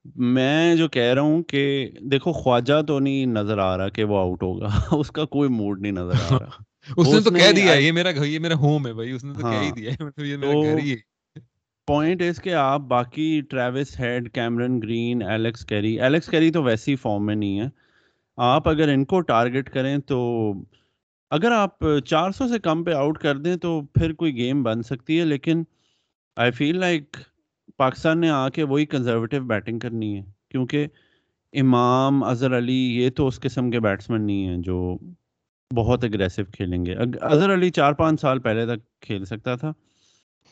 میں جو کہہ رہا ہوں کہ دیکھو خواجہ تو نہیں نظر آ رہا کہ وہ آؤٹ ہوگا اس کا
کوئی موڈ
نہیں
نظر آ رہا۔
اس
نے تو کہہ دیا یہ میرا گھر یہ میرا ہوم ہے بھائی
اس
نے تو کہہ ہی ہاں۔
دیا
مطلب یہ میرا
گھر ہی ہے۔ پوائنٹ اس کے آپ باقی Travis Head Cameron Green Alex Carey Alex Carey تو ویسی فارم میں نہیں ہے۔ آپ اگر ان کو ٹارگٹ کریں تو اگر آپ چار سو سے کم پہ آؤٹ کر دیں تو پھر کوئی گیم بن سکتی ہے لیکن آئی فیل لائک پاکستان نے آ کے وہی کنزرویٹو بیٹنگ کرنی ہے کیونکہ امام اظہر علی یہ تو اس قسم کے بیٹسمین نہیں ہیں جو بہت اگریسو کھیلیں گے۔ اظہر علی چار پانچ سال پہلے تک کھیل سکتا تھا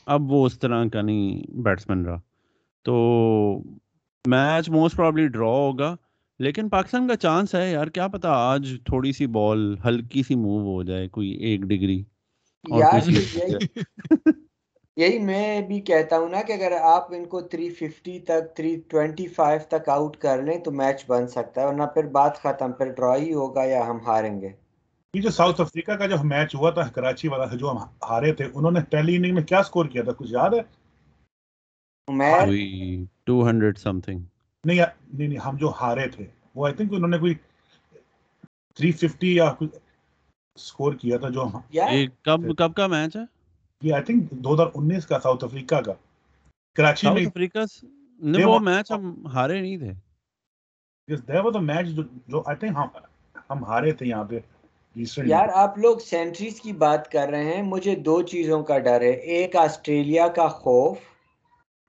اب وہ اس طرح کا نہیں بیٹسمین رہا۔ تو میچ موسٹ پرابلی ڈرا ہوگا لیکن پاکستان کا چانس ہے یار کیا پتا آج تھوڑی سی بال ہلکی سی موو ہو
جائے
کوئی
ایک
ڈگری اور
یہی میں بھی کہتا ہوں نا کہ اگر آپ ان کو 350 تک 325 تک آؤٹ کر لیں تو میچ بن سکتا ہے ورنہ پھر بات ختم پھر ڈرا ہی ہوگا یا ہم ہاریں
گے۔ یہ جو ساؤتھ افریقہ کا جو میچ ہوا تھا کراچی والا جو ہم ہارے تھے انہوں نے پہلی اننگ میں کیا سکور کیا تھا؟ کچھ
یاد
ہے؟ میں 200 سم
تھنگ نہیں نہیں ہم جو ہارے تھے وہ آئی تھنک انہوں نے کوئی 350
یا
سکور
کیا تھا جو
کب
کب
کا
میچ ہے؟ دو ہزار یار
آپ لوگ سینٹریز کی بات کر رہے ہیں مجھے دو چیزوں کا ڈر ہے۔ ایک
آسٹریلیا کا خوف۔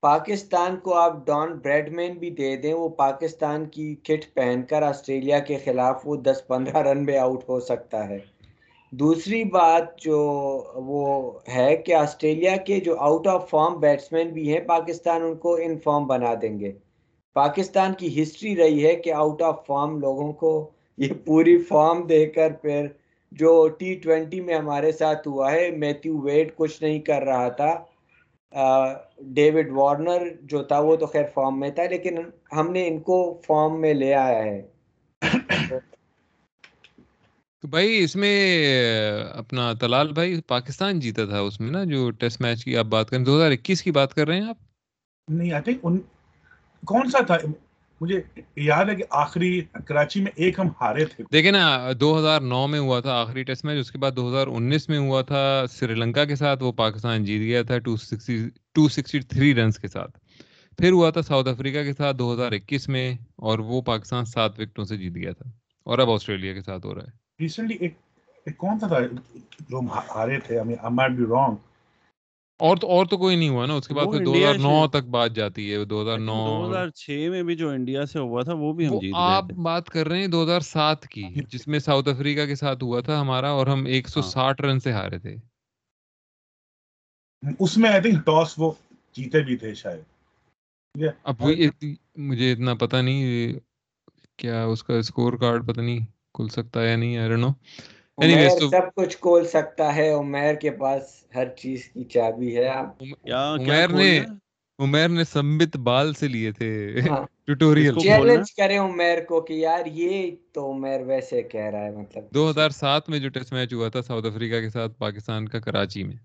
پاکستان کو آپ ڈان بریڈ مین بھی دے دیں وہ پاکستان کی کٹ پہن کر آسٹریلیا کے خلاف وہ دس پندرہ رن میں آؤٹ ہو سکتا ہے۔ دوسری بات جو وہ ہے کہ آسٹریلیا کے جو آؤٹ آف فارم بیٹسمین بھی ہیں، پاکستان ان کو ان فارم بنا دیں گے۔ پاکستان کی ہسٹری رہی ہے کہ آؤٹ آف فارم لوگوں کو یہ پوری فارم دے کر پھر جو ٹی ٹوینٹی میں ہمارے ساتھ ہوا ہے، میتھیو ویٹ کچھ نہیں کر رہا تھا۔ ڈیوڈ وارنر جو تھا وہ تو خیر فارم میں تھا، لیکن ہم نے ان کو فارم میں لے آیا ہے۔ تو بھائی اس میں اپنا طلال بھائی پاکستان
جیتا تھا اس میں نا جو ٹیسٹ میچ کی آپ بات کریں دو ہزار اکیس کی بات کر رہے ہیں آپ؟ نہیں آئی تھنک کون سا
تھا؟ مجھے یاد ہے کہ آخری کراچی میں ایک ہم ہارے تھے۔ دیکھیں نا دو ہزار نو میں
ہوا تھا آخری ٹیسٹ میچ اس کے بعد دو ہزار انیس میں ہوا تھا سری لنکا کے ساتھ وہ پاکستان جیت گیا تھا ٹو سکسٹی تھری رنس کے ساتھ۔ پھر ہوا تھا ساؤتھ افریقہ کے ساتھ دو ہزار اکیس میں اور وہ پاکستان سات وکٹوں سے جیت گیا تھا۔ اور اب آسٹریلیا کے ساتھ
ہو رہا ہے۔ ریسنٹلی ایک ایک کون تھا جو ہارے تھے آئی مائٹ بی رانگ اور تو
اور تو کوئی نہیں ہوا نا اس کے بعد تک
بات
جاتی
ہے
دو
ہزار
نو دو ہزار چھ میں
بھی جو انڈیا سے ہوا تھا وہ بھی ہم جیت آپ
بات
کر
رہے
ہیں دو
ہزار سات کی ہاں۔ جس میں ساؤتھ افریقہ کے ساتھ ہوا تھا ہمارا اور ہم ایک سو ہاں۔ ساٹھ رن سے
ہارے تھے۔ اس میں آئی تھنک ٹاس وہ جیتے بھی تھے
شاید۔ اب مجھے اتنا پتہ نہیں کیا اس کا اسکور کارڈ پتہ نہیں۔ کھل سکتا ہے یا نہیں آئی ڈونٹ نو Anyways, تو... سب
کچھ کھول
سکتا ہے عمیر کے پاس ہر چیز
کی
چابی
ہے۔ عمیر نے
عمیر نے سمبت بال سے لیے تھے ٹوٹوریل چیلنج کرے عمیر کو کہ یار
یہ تو عمیر ویسے کہہ رہا ہے مطلب دو ہزار سات میں جو ٹیسٹ میچ ہوا تھا
ساؤتھ
افریقہ
کے ساتھ
پاکستان
کا کراچی
میں۔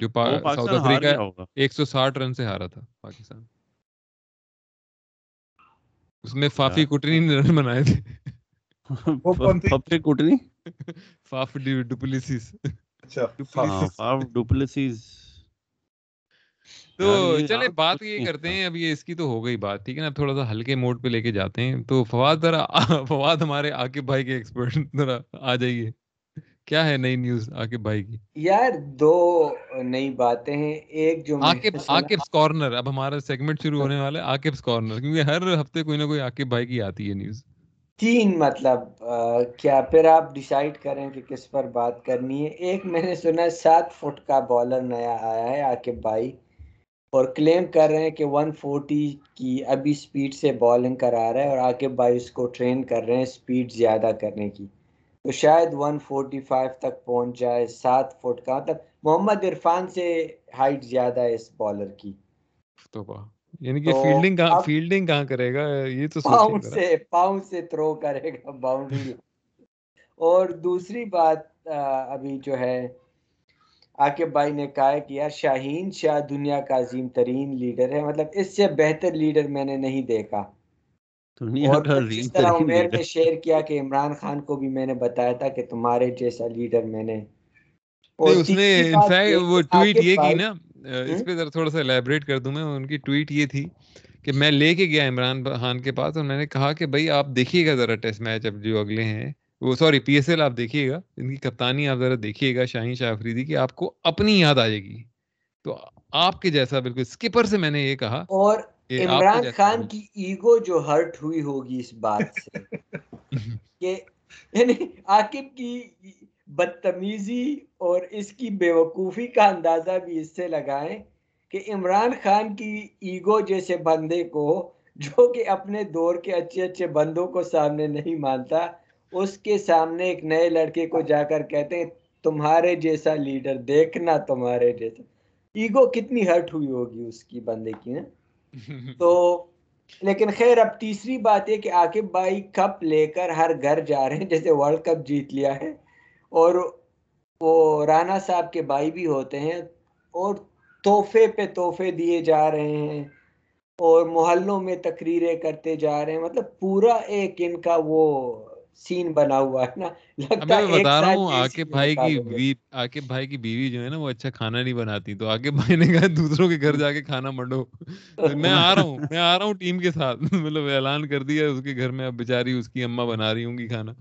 جو ساؤتھ افریقہ ایک سو ساٹھ رن
سے
ہارا تھا پاکستان۔ اس میں
فافی کٹنی نے
رن بنائے
تھے۔ پپے
کوٹنی؟
فاف
ڈپلیسیز اچھا ڈپلیسیز
تو چلے بات یہ کرتے ہیں اب یہ اس کی تو ہو گئی بات ٹھیک ہے نا؟ تھوڑا سا ہلکے موڈ پہ لے کے جاتے ہیں۔ تو فواد ذرا فواد ہمارے عاقب بھائی کے ایکسپرٹ ذرا آ جائیے۔ کیا ہے نئی نیوز عاقب بھائی کی؟
یار دو نئی باتیں ہیں۔ ایک جو
عاقب عاقب کارنر اب ہمارا سیگمنٹ شروع ہونے والا ہے عاقب کارنر کیونکہ ہر ہفتے کوئی نہ کوئی عاقب بھائی کی آتی ہے نیوز
تین مطلب کیا پھر آپ ڈیسائیڈ کریں کہ کس پر بات کرنی ہے؟ ایک میں نے سنا ہے سات فٹ کا بالر نیا آیا ہے، عاقب بھائی، اور کلیم کر رہے ہیں کہ ون فورٹی کی ابھی سپیڈ سے بالنگ کرا رہا ہے اور عاقب بھائی اس کو ٹرین کر رہے ہیں سپیڈ زیادہ کرنے کی۔ تو شاید ون فورٹی فائیو تک پہنچ جائے، سات فٹ کا مطلب محمد عرفان سے ہائٹ زیادہ ہے اس بالر کی۔
یعنی کہ فیلڈنگ کہاں فیلڈنگ کہاں کرے گا؟ یہ تو ذرا۔
سے پاؤنڈ سے تھرو کرے گا باؤنڈری اور دوسری بات ابھی جو ہے عاقب بھائی نے کہا ہے کہ یار شاہین شاہ دنیا کا عظیم ترین لیڈر ہے۔ مطلب اس سے بہتر لیڈر میں نے نہیں دیکھا۔
دنیا
اور جس طرح عمیر نے شیئر کیا کہ عمران خان کو بھی میں نے بتایا تھا کہ تمہارے جیسا لیڈر میں نے۔
اس نے وہ ٹویٹ یہ کی نا اس؟ پہ ذرا تھوڑا سا الیبریٹ کر دوں میں ان کی ٹویٹ یہ تھی کہ میں لے کے گیا عمران خان کے پاس اور میں نے کہا کہ بھائی آپ دیکھیے گا ذرا ٹیسٹ میچ اب جو اگلے ہیں وہ سوری پی ایس ایل آپ دیکھیے گا ان کی کپتانی آپ ذرا دیکھیے گا شاہین شاہ افریدی کی آپ کو اپنی یاد آ جائے گی تو آپ کے جیسا بالکل اسکپر سے میں نے یہ کہا
اور عمران خان کی ایگو جو ہرٹ ہوئی ہوگی اس بات سے کہ یعنی عاقب کی بدتمیزی اور اس کی بیوقوفی کا اندازہ بھی اس سے لگائیں کہ عمران خان کی ایگو جیسے بندے کو جو کہ اپنے دور کے اچھے اچھے بندوں کو سامنے نہیں مانتا اس کے سامنے ایک نئے لڑکے کو جا کر کہتے ہیں تمہارے جیسا لیڈر دیکھنا تمہارے جیسا۔ ایگو کتنی ہرٹ ہوئی ہوگی اس کی بندے کی نا تو لیکن خیر اب تیسری بات یہ کہ عاقب بھائی کپ لے کر ہر گھر جا رہے ہیں جیسے ورلڈ کپ جیت لیا ہے۔ اور وہ رانا صاحب کے بھائی بھی ہوتے ہیں اور تحفے پہ تحفے دیے جا رہے ہیں اور محلوں میں تقریریں کرتے جا رہے ہیں۔ مطلب پورا ایک ان کا وہ سین بنا ہوا ہے نا۔ لگتا ہے
بتا رہا ہوں
کے اسی
عاقب
میں
بھائی کی
گے۔
بی عاقب بھائی کی بیوی جو ہے نا وہ اچھا کھانا نہیں بناتی۔ تو عاقب بھائی نے کہا دوسروں کے گھر جا کے کھانا منڈو۔ میں آ رہا ہوں میں آ رہا ہوں ٹیم کے ساتھ۔ مطلب اعلان کر دیا اس کے گھر میں اب بیچاری اس کی اماں بنا رہی ہوں گی کھانا۔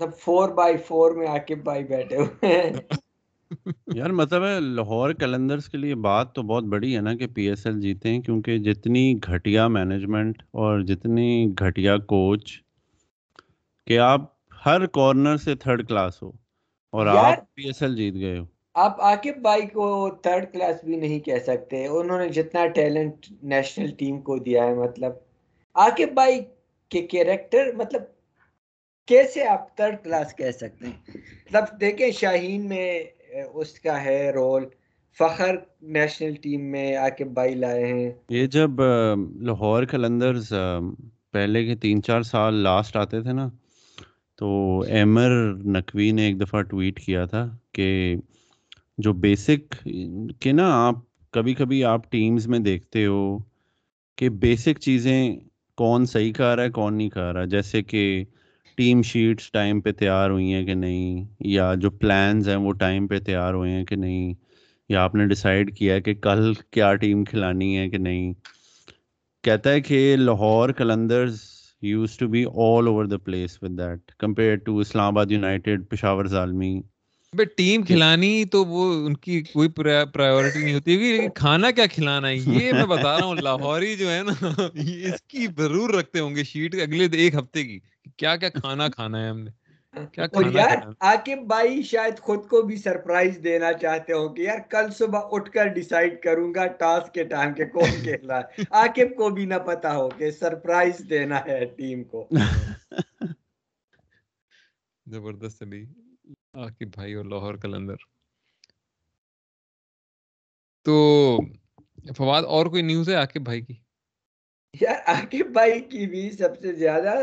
فور بائی فور میں عاقب بھائی بیٹھے ہوئے ہیں۔
یار مطلب ہے لاہور کیلندرز کے لیے بات تو بہت بڑی ہے نا کہ پی ایس ایل جیتے ہیں کیونکہ جتنی گھٹیا مینجمنٹ اور جتنی گھٹیا کوچ کہ آپ ہر کارنر سے تھرڈ کلاس ہو اور آپ پی ایس ایل جیت گئے ہو۔
آپ عاقب بھائی کو تھرڈ کلاس بھی نہیں کہہ سکتے۔ انہوں نے جتنا ٹیلنٹ نیشنل ٹیم کو دیا ہے مطلب عاقب بھائی کے کیریکٹر مطلب کیسے آپ تھرڈ کلاس کہہ سکتے ہیں؟ مطلب دیکھیں شاہین میں اس کا ہے رول۔ فخر نیشنل ٹیم میں عاقب بھائی لائے ہیں۔
یہ جب لاہور کلندرز پہلے کے تین چار سال لاسٹ آتے تھے نا، تو ایمر نقوی نے ایک دفعہ ٹویٹ کیا تھا کہ جو بیسک کہ نا آپ کبھی کبھی آپ ٹیمز میں دیکھتے ہو کہ بیسک چیزیں کون صحیح کھا رہا ہے، کون نہیں کھا رہا۔ جیسے کہ ٹیم شیٹس ٹائم پہ تیار ہوئی ہیں کہ نہیں؟ یا جو پلانز ہیں وہ ٹائم پہ تیار ہوئے ہیں کہ نہیں؟ یا آپ نے ڈیسائیڈ کیا ہے کہ کل کیا ٹیم کھلانی ہے کہ نہیں؟ کہتا ہے کہ Lahore Qalandars used to be all over the place with that compare to Islamabad United Peshawar Zalmi Zalmi
team کھلانی تو وہ ان کی کوئی پرائیورٹی نہیں ہوتی لیکن کھانا کیا کھلانا ہے؟ یہ میں بتا رہا ہوں لاہوری جو ہے نا اس کی ضرور رکھتے ہوں گے شیٹ اگلے ایک ہفتے کی کیا کیا کھانا کھانا ہے ہم نے؟
اور یار عاقب بھائی شاید خود کو بھی سرپرائز دینا چاہتے ہو کہ یار کل صبح اٹھ کر ڈیسائیڈ کروں گا ٹاس کے ٹائم کے کون کھیلا ہے۔ عاقب کو بھی نہ پتا ہو کہ سرپرائز دینا ہے ٹیم کو۔
زبردست ابھی عاقب بھائی اور لاہور کلندر تو فواد، اور کوئی نیوز ہے عاقب بھائی کی؟
یار عاقب بھائی کی بھی سب سے زیادہ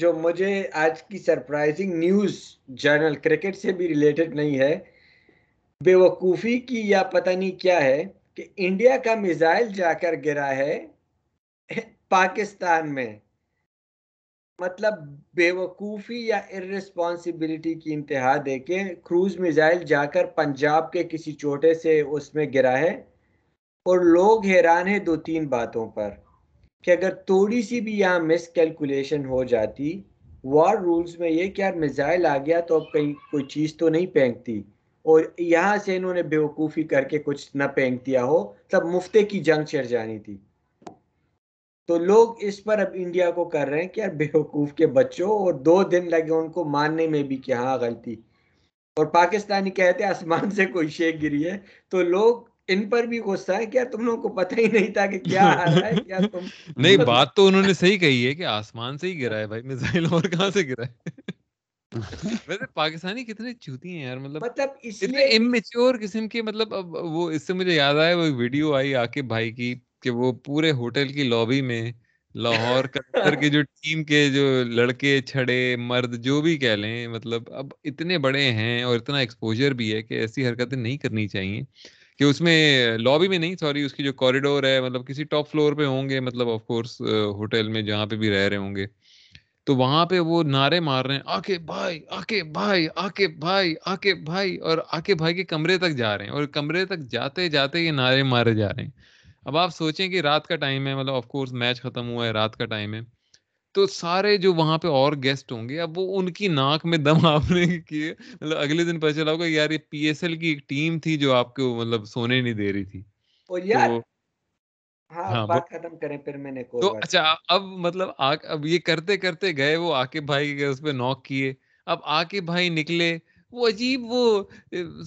جو مجھے آج کی سرپرائزنگ نیوز جرنل کرکٹ سے بھی ریلیٹڈ نہیں ہے بے وقوفی کی یا پتہ نہیں کیا ہے کہ انڈیا کا میزائل جا کر گرا ہے پاکستان میں۔ مطلب بے وقوفی یا ارسپانسبلٹی کی انتہا دے کے کروز میزائل جا کر پنجاب کے کسی چوٹے سے اس میں گرا ہے اور لوگ حیران ہیں دو تین باتوں پر کہ اگر تھوڑی سی بھی یہاں مس کیلکولیشن ہو جاتی وار رولز میں یہ کہ یار میزائل آ گیا تو اب کہیں کوئی چیز تو نہیں پھینکتی اور یہاں سے انہوں نے بیوقوفی کر کے کچھ نہ پھینک دیا ہو، تب مفتے کی جنگ چڑھ جانی تھی۔ تو لوگ اس پر اب انڈیا کو کر رہے ہیں کہ یار بیوقوف کے بچوں اور دو دن لگے ان کو ماننے میں بھی کہ ہاں غلطی۔ اور پاکستانی کہتے ہیں آسمان سے کوئی شیک گری ہے۔ تو لوگ ان پر بھی غصہ ہے کیا تم لوگوں کو پتہ ہی نہیں تھا کہ کیا آ رہا ہے کیا تم
نہیں بات تو انہوں نے صحیح کہی ہے کہ آسمان سے ہی گرا ہے بھائی میزائل اور کہاں سے گرا ہے؟ ویسے پاکستانی کتنے چوتی ہیں یار مطلب
مطلب اس لیے
امیچور قسم کے مطلب اب وہ اس سے مجھے یاد آیا وہ ویڈیو آئی عاقب بھائی کی کہ وہ پورے ہوٹل کی لابی میں لاہور قطر کے جو ٹیم کے جو لڑکے چھڑے مرد جو بھی کہہ لیں مطلب اب اتنے بڑے ہیں اور اتنا ایکسپوجر بھی ہے کہ ایسی حرکتیں نہیں کرنی چاہیے کہ اس میں لابی میں نہیں سوری اس کی جو کوریڈور ہے مطلب کسی ٹاپ فلور پہ ہوں گے مطلب آف کورس ہوٹل میں جہاں پہ بھی رہ رہے ہوں گے۔ تو وہاں پہ وہ نعرے مار رہے ہیں آکے بھائی آکے بھائی آکے بھائی آکے بھائی اور آکے بھائی کے کمرے تک جا رہے ہیں اور کمرے تک جاتے جاتے یہ نعرے مارے جا رہے ہیں۔ اب آپ سوچیں کہ رات کا ٹائم ہے مطلب آف کورس میچ ختم ہوا ہے رات کا ٹائم ہے۔ تو سارے جو وہاں پہ اور گیسٹ ہوں گے اب وہ ان کی ناک میں دم آپنے کیے۔ مطلب اگلے دن پتہ چلا ہوگا یار یہ پی ایس ایل کی ایک ٹیم تھی جو آپ کو مطلب سونے نہیں دے رہی تھی۔
ہاں
ہاں
بات ختم کریں پھر میں نے
تو اچھا اب مطلب اب یہ کرتے کرتے گئے وہ عاقب بھائی کے اس پہ نوک کیے۔ اب عاقب بھائی نکلے وہ عجیب وہ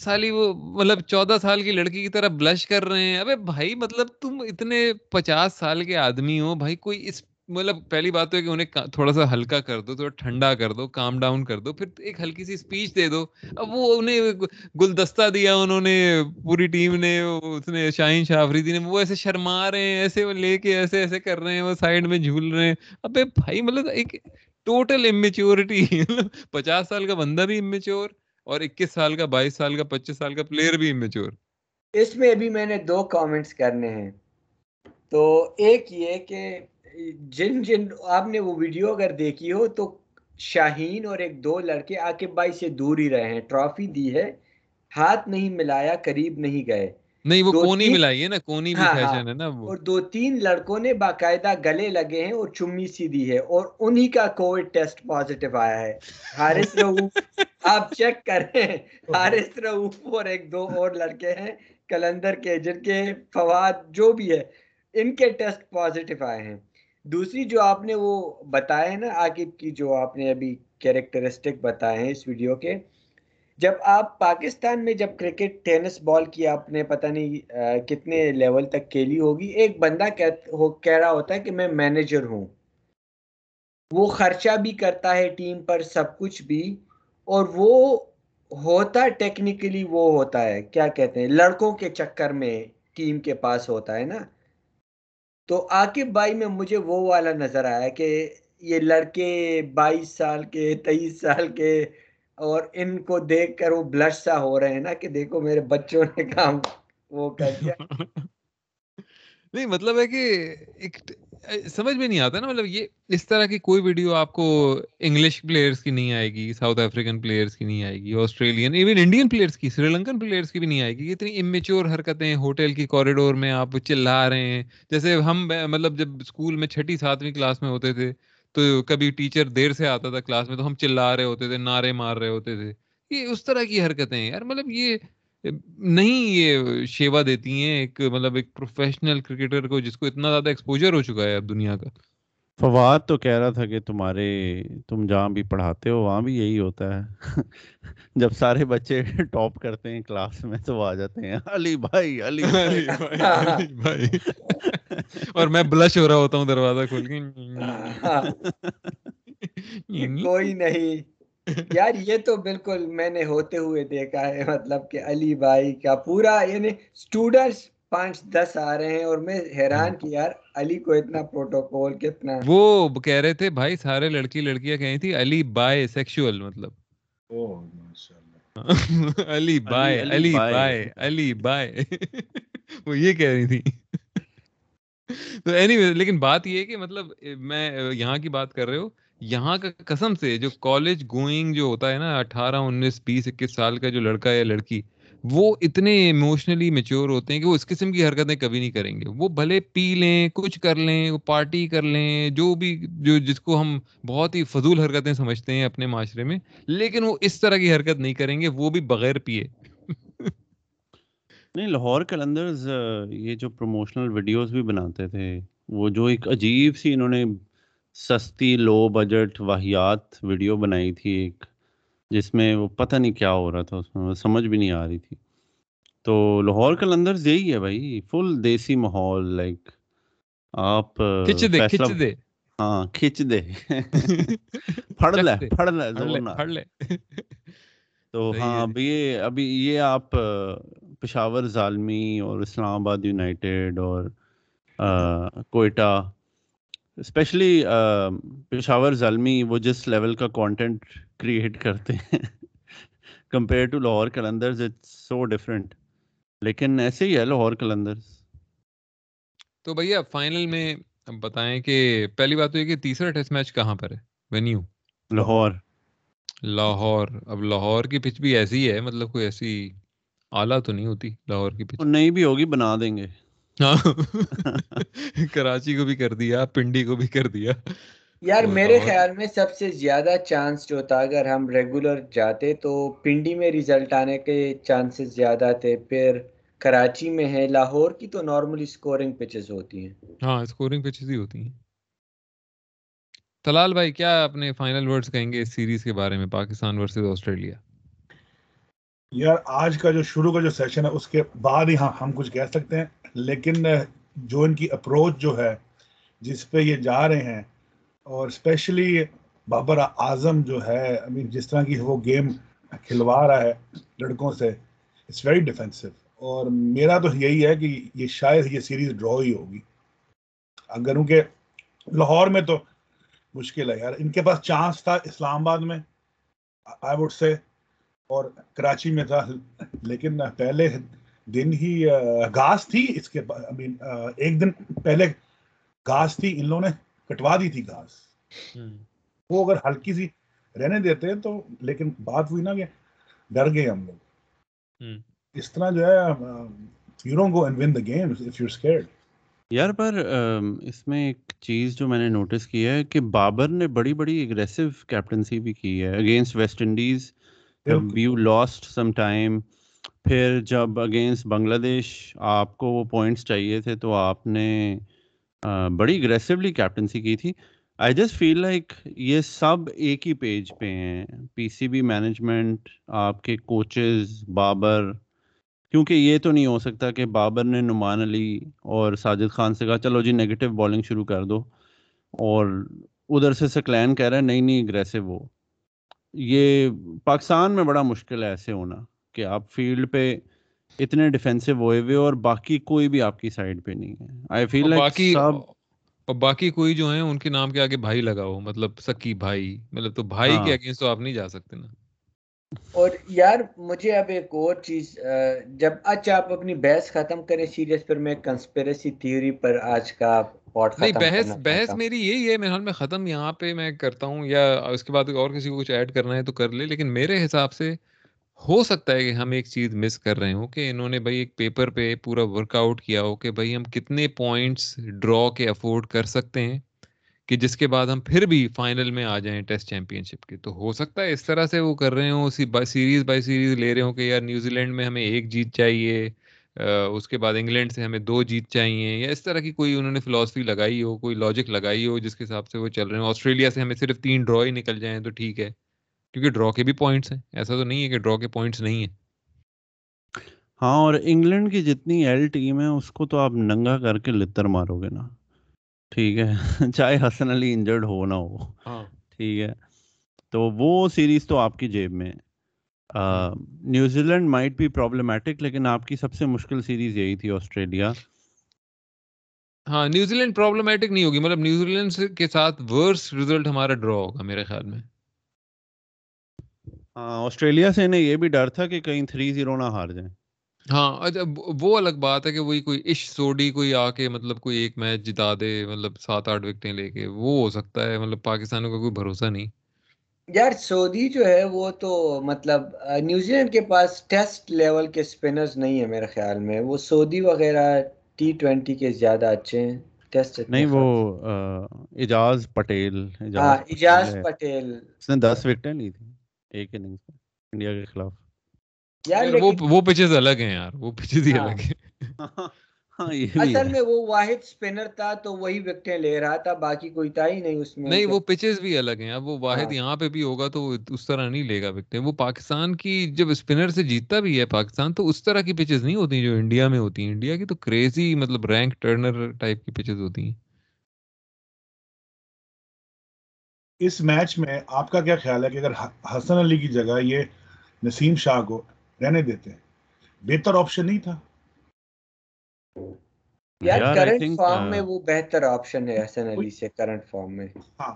سالی وہ مطلب چودہ سال کی لڑکی کی طرح بلش کر رہے ہیں۔ ابے بھائی مطلب تم اتنے پچاس سال کے آدمی ہو، بھائی کوئی اس مطلب پہلی بات تو ہے کہ انہیں تھوڑا سا ہلکا کر دو، تھوڑا ٹھنڈا کر دو کام ڈاؤن کر دو، پھر ایک ہلکی سی اسپیچ دے دو۔ اب وہ انہیں گلدستہ دیا انہوں نے، پوری ٹیم نے، اس نے شاہین شاہ آفریدی نے، وہ ایسے شرما رہے ہیں، ایسے وہ لے کے ایسے ایسے کر رہے ہیں، وہ سائڈ میں جھول رہے ہیں۔ ابے بھائی مطلب ایک ٹوٹل امیچیورٹی پچاس سال کا بندہ بھی امیچور اور اکیس سال کا، بائیس سال کا، پچیس سال کا پلیئر بھی امیچور
اس میں ابھی میں نے دو کامنٹس کرنے ہیں۔ تو ایک یہ کہ جن جن آپ نے وہ ویڈیو اگر دیکھی ہو تو شاہین اور ایک دو لڑکے عاقب بھائی سے دور ہی رہے ہیں۔ ٹرافی دی ہے۔ ہاتھ نہیں ملایا، قریب نہیں گئے۔
نہیں وہ کونی ملائی ہے نا کونی بھی
ہاں ہاں
فیشن ہے نا وہ۔
اور دو تین لڑکوں نے باقاعدہ گلے لگے ہیں اور چمی سی دی ہے اور انہی کا کووڈ ٹیسٹ پازیٹیو آیا ہے۔ حارث رؤوف آپ چیک کریں۔ حارث رؤوف اور ایک دو اور لڑکے ہیں کلندر کے جن کے فواد جو بھی ہے ان کے ٹیسٹ پازیٹیو آئے ہیں۔ دوسری جو آپ نے وہ بتایا ہے نا عاقب کی جو آپ نے ابھی کیریکٹرسٹک بتائے ہیں اس ویڈیو کے جب آپ پاکستان میں جب کرکٹ، ٹینس، بال کی آپ نے پتہ نہیں کتنے لیول تک کھیلی ہوگی، ایک بندہ کہہ رہا ہوتا ہے کہ میں مینیجر ہوں۔ وہ خرچہ بھی کرتا ہے ٹیم پر، سب کچھ بھی، اور وہ ہوتا ٹیکنیکلی وہ ہوتا ہے۔ کیا کہتے ہیں؟ لڑکوں کے چکر میں ٹیم کے پاس ہوتا ہے نا۔ تو عاقب بھائی میں مجھے وہ والا نظر آیا کہ یہ لڑکے بائیس سال کے، تیئیس سال کے اور ان کو دیکھ کر وہ بلش سا ہو رہے ہیں نا کہ دیکھو میرے بچوں نے کام وہ کر دیا۔
نہیں مطلب ہے کہ ایک سمجھ میں نہیں آتا نا مطلب یہ اس طرح کی کوئی ویڈیو آپ کو انگلش پلیئرس کی نہیں آئے گی ساؤتھ افریقن پلیئرس کی نہیں آئے گی آسٹریلین ایون انڈین پلیئرس کی سری لنکن پلیئرس کی بھی نہیں آئے گی۔ اتنی امیچور حرکتیں ہوٹل کی کوریڈور میں آپ چلا رہے ہیں۔ جیسے ہم مطلب جب اسکول میں چھٹی ساتویں کلاس میں ہوتے تھے تو کبھی ٹیچر دیر سے آتا تھا کلاس میں تو ہم چلا رہے ہوتے تھے، نعرے مار رہے ہوتے تھے۔ یہ اس طرح کی حرکتیں ہیں۔ یار مطلب یہ، نہیں یہ شیوا دیتی ہیں ایک مطلب ایک پروفیشنل کرکٹر کو جس کو اتنا زیادہ ایکسپوجر ہو چکا ہے اب دنیا کا۔
فواد تو کہہ رہا تھا کہ تمہارے تم جہاں بھی پڑھاتے ہو وہاں بھی یہی ہوتا ہے۔ جب سارے بچے ٹاپ کرتے ہیں کلاس میں تو آ جاتے ہیں۔ علی بھائی علی بھائی۔
علی بھائی۔ اور میں بلش ہو رہا ہوتا ہوں دروازہ کھول کے۔
کوئی نہیں۔ یار یہ تو بالکل میں نے ہوتے ہوئے دیکھا ہے۔ مطلب کہ علی بھائی کا پورا یعنی اسٹوڈنٹس پانچ دس آ رہے ہیں اور میں حیران کہ یار علی کو اتنا پروٹوکول کتنا
وہ کہہ رہے تھے بھائی سارے لڑکی لڑکیاں کہیں تھی علی بائے سیکشل مطلب۔ Ali bye
Ali bye.
Bye Ali bye. وہ یہ کہہ رہی تھی تو اینی لیکن بات یہ ہے کہ مطلب میں یہاں کی بات کر رہے ہو یہاں کا قسم سے جو کالج گوئنگ جو ہوتا ہے نا اٹھارہ انیس بیس اکیس سال کا جو لڑکا یا لڑکی وہ اتنے ایموشنلی میچور ہوتے ہیں کہ وہ اس قسم کی حرکتیں کبھی نہیں کریں گے۔ وہ بھلے پی لیں، کچھ کر لیں، وہ پارٹی کر لیں، جو بھی، جو جس کو ہم بہت ہی فضول حرکتیں سمجھتے ہیں اپنے معاشرے میں، لیکن وہ اس طرح کی حرکت نہیں کریں گے، وہ بھی بغیر پیے۔
نہیں، لاہور کلندرز یہ جو پروموشنل ویڈیوز بھی بناتے تھے، وہ جو ایک عجیب سی انہوں نے سستی لو بجٹ واحیات ویڈیو بنائی تھی ایک۔ جس میں وہ پتہ نہیں کیا ہو رہا تھا اس میں سمجھ بھی نہیں آ رہی تھی۔ تو لاہور کلندرز یہی ہے بھائی فل دیسی ماحول لائک آپ
کھچ دے کھچ دے۔
ہاں کھچ دے۔ پھڑ لے پھڑ لے
پھڑ لے
تو ہاں اب یہ ابھی یہ آپ پشاور ظالمی اور اسلام آباد یونائٹیڈ اور کوئٹہ اسپیشلی پشاور ظالمی وہ جس لیول کا کانٹینٹ کریٹ کرتے ہیں۔ Compare to Lahore Qalandars it's so different لیکن ایسے ہی ہے لاہور کلندرز
تو بھیا فائنل میں بتائیں کہ پہلی بات تو یہ کہ تیسرا ٹیسٹ میچ کہاں پر ہے؟ وینیو
لاہور
لاہور اب لاہور کی پچ بھی ایسی ہے مطلب کوئی ایسی اعلیٰ تو نہیں ہوتی لاہور کی پچ
نہیں بھی ہوگی بنا دیں گے۔
ہاں۔ کراچی کو بھی کر دیا پنڈی کو بھی کر دیا۔
یار میرے خیال میں سب سے زیادہ چانس جو تھا اگر ہم ریگولر جاتے تو پنڈی میں ریزلٹ آنے کے چانسز زیادہ تھے پھر کراچی میں ہے لاہور کی تو نارملی سکورنگ پچز ہوتی ہیں۔
ہاں سکورنگ پچز ہی ہوتی ہیں۔ تلال بھائی کیا اپنے فائنل ورڈز کہیں گے اس سیریز کے بارے میں پاکستان ورسز آسٹریلیا؟
یار آج کا جو شروع کا جو سیشن ہے اس کے بعد ہی ہاں ہم کچھ کہہ سکتے ہیں لیکن جو ان کی اپروچ جو ہے جس پہ یہ جا رہے ہیں اور اسپیشلی بابر اعظم جو ہے جس طرح کی وہ گیم کھلوا رہا ہے لڑکوں سے اٹس ویری ڈیفینسو اور میرا تو یہی ہے کہ یہ شاید یہ سیریز ڈرا ہی ہوگی۔ اگر ان کے لاہور میں تو مشکل ہے یار۔ ان کے پاس چانس تھا اسلام آباد میں آئی وڈ سے اور کراچی میں تھا۔ لیکن پہلے دن ہی گھاس تھی اس کے ایک دن پہلے گھاس تھی۔ ان لوگوں نے کٹوا دی تھی گھاس۔ وہ اگر ہلکی سی رہنے دیتے تو لیکن بات ہوئی نا کہ ڈر گئے ہم لوگ۔ اس طرح جو ہے you don't go and win the game if you scared
یار پر اس میں ایک چیز جو میں نے نوٹس کی ہے کہ بابر نے بڑی بڑی اگریسو کیپٹنسی بھی کی ہے۔ Against West Indies you lost some time پھر جب اگینسٹ بنگلہ دیش آپ کو وہ پوائنٹس چاہیے تھے تو آپ نے بڑی اگریسولی کیپٹنسی کی تھی۔ آئی جسٹ فیل لائک یہ سب ایک ہی پیج پہ ہیں۔ پی سی بی مینجمنٹ آپ کے کوچز بابر۔ کیونکہ یہ تو نہیں ہو سکتا کہ بابر نے نعمان علی اور ساجد خان سے کہا، چلو جی نگیٹو بالنگ شروع کر دو۔ اور ادھر سے سکلین کہہ رہا ہے، نہیں نہیں اگریسو ہو۔ یہ پاکستان میں بڑا مشکل ہے ایسے ہونا کہ آپ فیلڈ پہ اتنے ڈیفینسو ہوئے ہوئے اور باقی کوئی بھی آپ کی سائڈ پہ نہیں ہے۔ آئی فیل لائک سب
اور باقی کوئی جو ہیں ان کے نام کے آگے بھائی لگاؤ مطلب سکی بھائی۔ مطلب تو بھائی کے اگینسٹ تو آپ نہیں جا سکتے نا۔
اور یار مجھے اب ایک اور چیز جب اچھا آپ اپنی بحث ختم کریں سیریس پر میں کنسپیریسی تھیوری پر آج کا
نہیں بحث بحث میری یہی ہے میرے حال میں ختم یہاں پہ میں کرتا ہوں یا اس کے بعد اور کسی کو کچھ ایڈ کرنا ہے تو کر لے لیکن میرے حساب سے ہو سکتا ہے کہ ہم ایک چیز مس کر رہے ہوں کہ انہوں نے بھائی ایک پیپر پہ پورا ورک آؤٹ کیا ہو کہ بھائی ہم کتنے پوائنٹس ڈرا کے افورڈ کر سکتے ہیں کہ جس کے بعد ہم پھر بھی فائنل میں آ جائیں ٹیسٹ چیمپئن شپ کے۔ تو ہو سکتا ہے اس طرح سے وہ کر رہے ہوں، اسی سیریز بائی سیریز لے رہے ہوں کہ یار نیوزی لینڈ میں ہمیں ایک جیت چاہیے اس کے بعد انگلینڈ سے ہمیں دو جیت چاہیے یا اس طرح کی کوئی انہوں نے فلاسفی لگائی ہو، کوئی لاجک لگائی ہو جس کے حساب سے وہ چل رہے ہیں آسٹریلیا سے ہمیں صرف تین ڈرا ہی نکل جائیں تو ٹھیک ہے۔ کیونکہ ڈرا کے بھی پوائنٹس ہیں۔ ایسا تو نہیں ہے کہ ڈرا کے پوائنٹس نہیں ہیں۔
ہاں اور انگلینڈ کی جتنی ایل ٹیم ہے اس کو تو آپ ننگا کر کے لتر مارو گے نا۔ ٹھیک ہے۔ چاہے حسن علی انجرڈ ہو نہ ہو۔ ہاں۔ ٹھیک ہے۔ تو وہ سیریز تو آپ کی جیب میں نیوزی لینڈ مائٹ بھی پرابلمٹک لیکن آپ کی سب سے مشکل سیریز یہی تھی آسٹریلیا
ہاں نیوزی لینڈ پرابلمٹک نہیں ہوگی۔ مطلب نیوزی لینڈ کے ساتھ ورس ریزلٹ ہمارا ڈرا ہوگا میرے خیال میں۔
آسٹریلیا سے انہیں یہ بھی ڈر تھا کہ کہیں تھری زیرو نہ ہار جائیں۔
ہاں اچھا وہ الگ بات ہے کہ وہی کوئی عش سوڈی کوئی آ کے مطلب کوئی ایک میچ جتا دے مطلب سات آٹھ وکٹیں لے کے وہ ہو سکتا ہے مطلب پاکستانوں کا کوئی بھروسہ نہیں۔
یار سعودی جو ہے وہ تو مطلب نیوزی لینڈ کے پاس ٹیسٹ لیول کے سپنرز نہیں ہیں میرے خیال میں۔ وہ سعودی وغیرہ ٹی ٹوینٹی کے زیادہ اچھے ہیں۔ ٹیسٹ
نہیں وہ اجاز پٹیل
ہاں اجاز پٹیل۔
اس نے دس وکٹیں لی تھی ایک اننگز میں انڈیا کے خلاف۔
یار وہ پچز الگ ہیں یار وہ پچز ہی ہاں۔ الگ ہیں۔
ہاں، اصل میں وہ واحد سپنر تھا تو وہی وکٹیں لے رہا تھا باقی کوئی تھا ہی نہیں اس میں۔
نہیں وہ پچز بھی الگ ہیں۔ اب وہ واحد ہاں۔ یہاں پہ بھی ہوگا تو اس طرح نہیں لے گا وکٹیں۔ وہ پاکستان کی جب اسپنر سے جیتتا بھی ہے پاکستان تو اس طرح کی پچز نہیں ہوتی جو انڈیا میں ہوتی ہیں۔ انڈیا کی تو کریزی مطلب رینک ٹرنر ٹائپ کی پچز ہوتی ہیں۔
اس میچ میں آپ کا کیا خیال ہے کہ اگر حسن علی کی جگہ یہ نسیم شاہ کو رہنے دیتے بہتر آپشن نہیں تھا؟
یار کرنٹ فارم میں وہ بہتر آپشن ہے حسن علی سے کرنٹ فارم میں۔
ہاں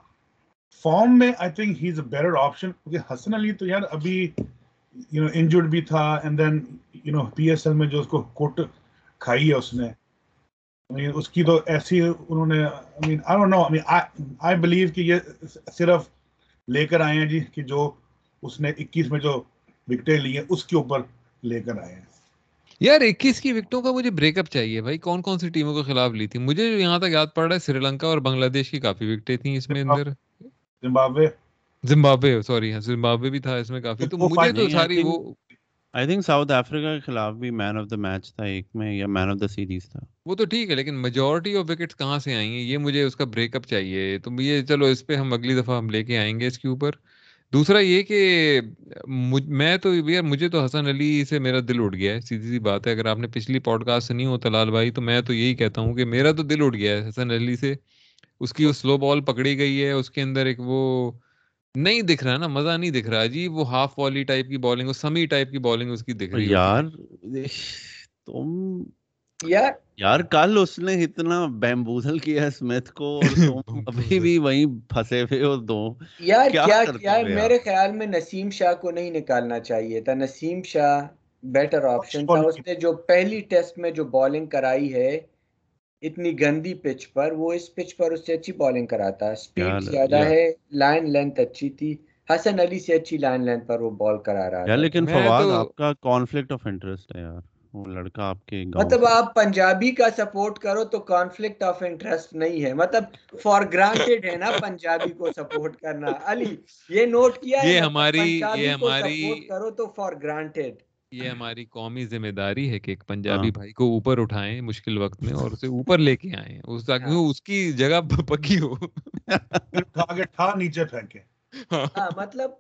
فارم میں I think he is a better option کیونکہ حسن علی تو یار ابھی یو نو انجرڈ بھی تھا and then you know P S L میں جو اس کو کوٹ کھائی ہے اس نے اس کی تو ایسی انہوں نے آئی بلیو کہ یہ صرف لے کر آئے ہیں جی کہ جو اس نے اکیس میں جو وکٹیں لی ہیں اس کے اوپر لے کر آئے ہیں۔
یار اکیس کی وکٹوں کا مجھے بریک اپ چاہیے بھائی۔ کون کون سی ٹیموں کے خلاف لی تھی؟ مجھے یہاں تک یاد پڑ رہا ہے سری لنکا اور بنگلہ دیش کی کافی وکٹیں تھیں اس میں اندر۔
زمبابوے۔
زمبابوے سوری ہاں زمبابوے بھی تھا اس میں کافی۔ تو مجھے تو ساری وہ
آئی تھنک ساؤتھ افریقہ کے خلاف بھی مین آف دا میچ تھا ایک میں یا مین آف دا سیریز تھا۔
وہ تو ٹھیک ہے لیکن میجورٹی آف وکٹس کہاں سے آئی ہیں یہ مجھے اس کا بریک اپ چاہیے۔ تو یہ چلو اس پہ ہم اگلی دفعہ ہم لے کے آئیں گے اس کے اوپر۔ دوسرا یہ کہ میں تو یار مجھے تو حسن علی سے میرا دل اٹھ گیا ہے سیدھی سی بات ہے۔ اگر آپ نے پچھلی پوڈ کاسٹ سنی ہو تلال بھائی تو میں تو یہی کہتا ہوں کہ میرا تو دل اٹھ گیا ہے حسن علی سے۔ اس کی وہ سلو بال پکڑی گئی ہے اس کے اندر ایک وہ نہیں دکھ رہا نا مزہ نہیں دکھ رہا۔ جی وہ ہاف والی ٹائپ کی بالنگ سمی ٹائپ کی بالنگ اس کی دکھ رہی
ہے۔ یار تم یار کل اس نے اتنا بیمبوزل کیا اسمتھ کو ابھی بھی وہیں پھنسے ہوئے ہو دو۔
یار کیا یار میرے خیال میں نسیم شاہ کو نہیں نکالنا چاہیے تھا۔ نسیم شاہ بیٹر آپشن تھا۔ اس نے جو پہلی ٹیسٹ میں جو بالنگ کرائی ہے اتنی گندی پچ پر وہ اس پچ پر اس سے اچھی بالنگ کراتا۔ سپیڈ زیادہ ہے لائن لینتھ اچھی تھی۔ حسن علی سے اچھی لائن لینتھ پر وہ بال کرا رہا
ہے لیکن فواد آپ کا کانفلکٹ آف انٹرسٹ ہے یار۔ وہ لڑکا آپ کے
مطلب آپ پنجابی کا سپورٹ کرو تو کانفلکٹ آف انٹرسٹ نہیں ہے۔ مطلب فار گرانٹیڈ ہے نا پنجابی کو سپورٹ کرنا۔ علی یہ نوٹ کیا
یہ ہماری یہ ہماری
کرو تو فار گرانٹیڈ
یہ ہماری قومی ذمہ داری ہے کہ ایک پنجابی ہاں۔ بھائی کو اوپر اٹھائیں مشکل وقت میں اور اسے اوپر لے کے آئیں اس تاکہ ہاں۔ اس کی جگہ پکی ہو۔
نیچے پھینکے۔
ہاں۔ مطلب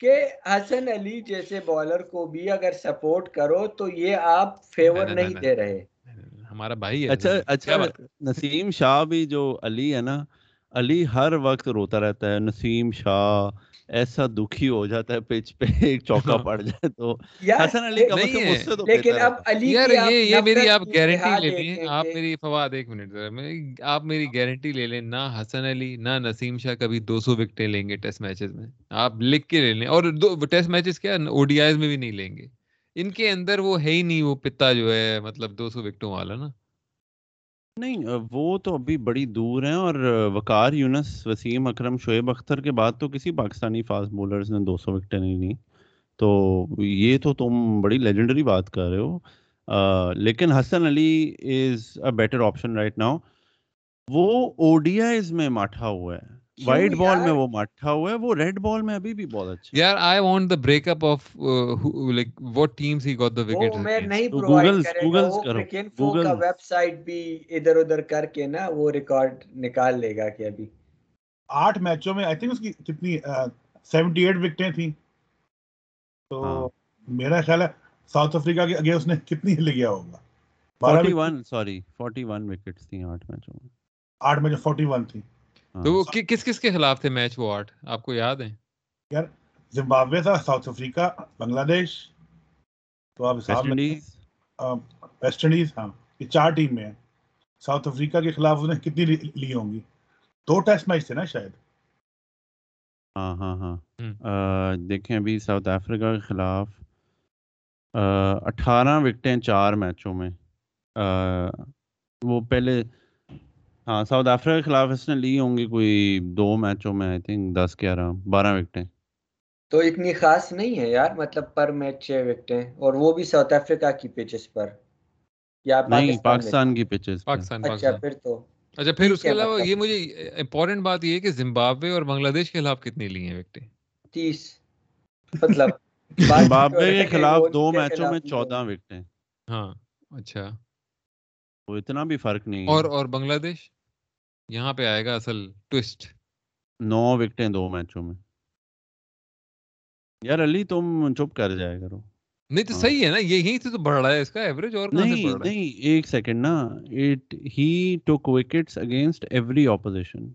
کہ حسن علی جیسے بالر کو بھی اگر سپورٹ کرو تو یہ آپ فیور نہیں دے رہے۔
ہمارا بھائی
اچھا اچھا نسیم شاہ بھی جو علی ہے نا علی ہر وقت روتا رہتا ہے نسیم شاہ ایسا دکھی ہو جاتا ہے پچ پہ ایک چوکا پڑ جائے تو۔ حسن علی کا مطلب اس سے تو
لیکن اب علی
یار یہ یہ میری آپ گارنٹی لے لیں آپ میری فواد ایک منٹ آپ میری گارنٹی لے لیں نہ حسن علی نہ نسیم شاہ کبھی دو سو وکٹیں لیں گے ٹیسٹ میچز میں۔ آپ لکھ کے لے لیں۔ اور دو ٹیسٹ میچز کیا او ڈی آئیز میں بھی نہیں لیں گے۔ ان کے اندر وہ ہے ہی نہیں وہ پتا جو ہے مطلب دو سو وکٹوں والا نا۔
نہیں وہ تو ابھی بڑی دور ہیں اور وقار یونس، وسیم اکرم، شعیب اختر کے بعد تو کسی پاکستانی فاسٹ بولرز نے دو سو وکٹیں نہیں لیں۔ تو یہ تو تم بڑی لیجنڈری بات کر رہے ہو۔ لیکن Hasan Ali is a better option right now وہ اوڈیاز میں ماٹھا ہوا ہے۔ وائٹ بال میں وہ مٹھا ہوا ہے وہ ریڈ بال میں ابھی بھی بہت اچھا
یار I want the break up of like what teams he got the wicket
میں نہیں گا وہ لیکن فو کا ویب سائٹ بھی ادھر ادھر کر کے نا وہ ریکارڈ نکال لے گا کہ ابھی۔
آٹھ میچوں میں آئی تھنک اس کی کتنی سیونٹی ایٹ وکٹیں تھیں۔ تو ہاں۔ میرا خیال ہے ساؤتھ افریقہ کے اگے اس نے کتنی ہل گیا ہوگا۔
41 سوری 41 وکٹس تھیں آٹھ میچوں میں۔
آٹھ میچوں 41 تھی
ہاں۔ تو وہ کس کس کے خلاف تھے میچ وہ آٹھ؟ آپ کو یاد ہیں
یار زمبابوے تھا ساؤتھ افریقہ بنگلہ دیش۔ تو آپ ویسٹ انڈیز ہاں یہ چار ٹیم میں ہیں۔ ساؤتھ افریقہ کے خلاف انہیں کتنی لی ہوں گی؟ دو ٹیسٹ میچ تھے نا شاید۔
ہاں ہاں ہاں۔ دیکھیں ابھی ساؤتھ افریقہ کے خلاف اٹھارہ وکٹیں چار میچوں میں۔ وہ پہلے ہاں ساؤتھ افریقہ کے خلاف اس نے لی ہوں گی کوئی دو میچوں میں آئی تھنک دس گیارہ بارہ وکٹیں۔
تو اتنی خاص نہیں ہے یار مطلب پر میچ چھ وکٹیں اور وہ بھی ساؤتھ افریقہ کی پچز پر یا
نہیں پاکستان کی پچز
پاکستان
اچھا پھر تو۔
اچھا پھر اس کے علاوہ یہ مجھے امپورٹنٹ بات یہ ہے کہ زمبابوے اور بنگلہ دیش کے خلاف کتنی لی ہیں وکٹیں؟
تیس۔ مطلب
زمبابوے کے خلاف
وہ
دو میچوں میں چودہ وکٹیں۔
ہاں اچھا۔
وہ اتنا بھی فرق نہیں
اور اور بنگلہ دیش؟ یہاں پہ آئے گا اصل ٹوسٹ۔
نو وکٹیں دو میچوں میں۔ یار علی تم چپ کر جائے کرو۔
نہیں تو
ہاں۔
صحیح ہے نا یہ یہیں سے تو بڑھ رہا ہے اس کا ایوریج اور
نہیں نہیں ایک سیکنڈ نا it he took wickets against every opposition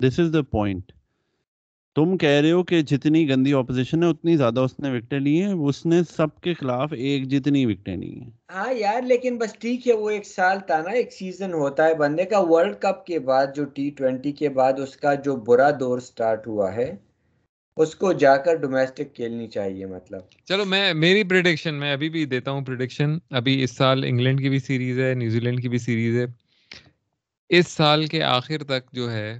this is the point تم کہہ رہے ہو کہ جتنی گندی اپوزیشن ہے اتنی زیادہ اس نے وکٹیں لی ہیں۔ اس نے سب کے خلاف ایک جتنی وکٹیں لی ہیں۔
ہاں یار لیکن بس ٹھیک ہے وہ ایک سال تھا نا ایک سیزن ہوتا ہے بندے کا۔ ورلڈ کپ کے بعد جو ٹی ٹوینٹی کے بعد اس کا جو برا دور سٹارٹ ہوا ہے اس کو جا کر ڈومیسٹک کھیلنی چاہیے مطلب۔
چلو میں میری پریڈکشن میں ابھی بھی دیتا ہوں پریڈکشن ابھی اس سال انگلینڈ کی بھی سیریز ہے نیوزی لینڈ کی بھی سیریز ہے۔ اس سال کے آخر تک جو ہے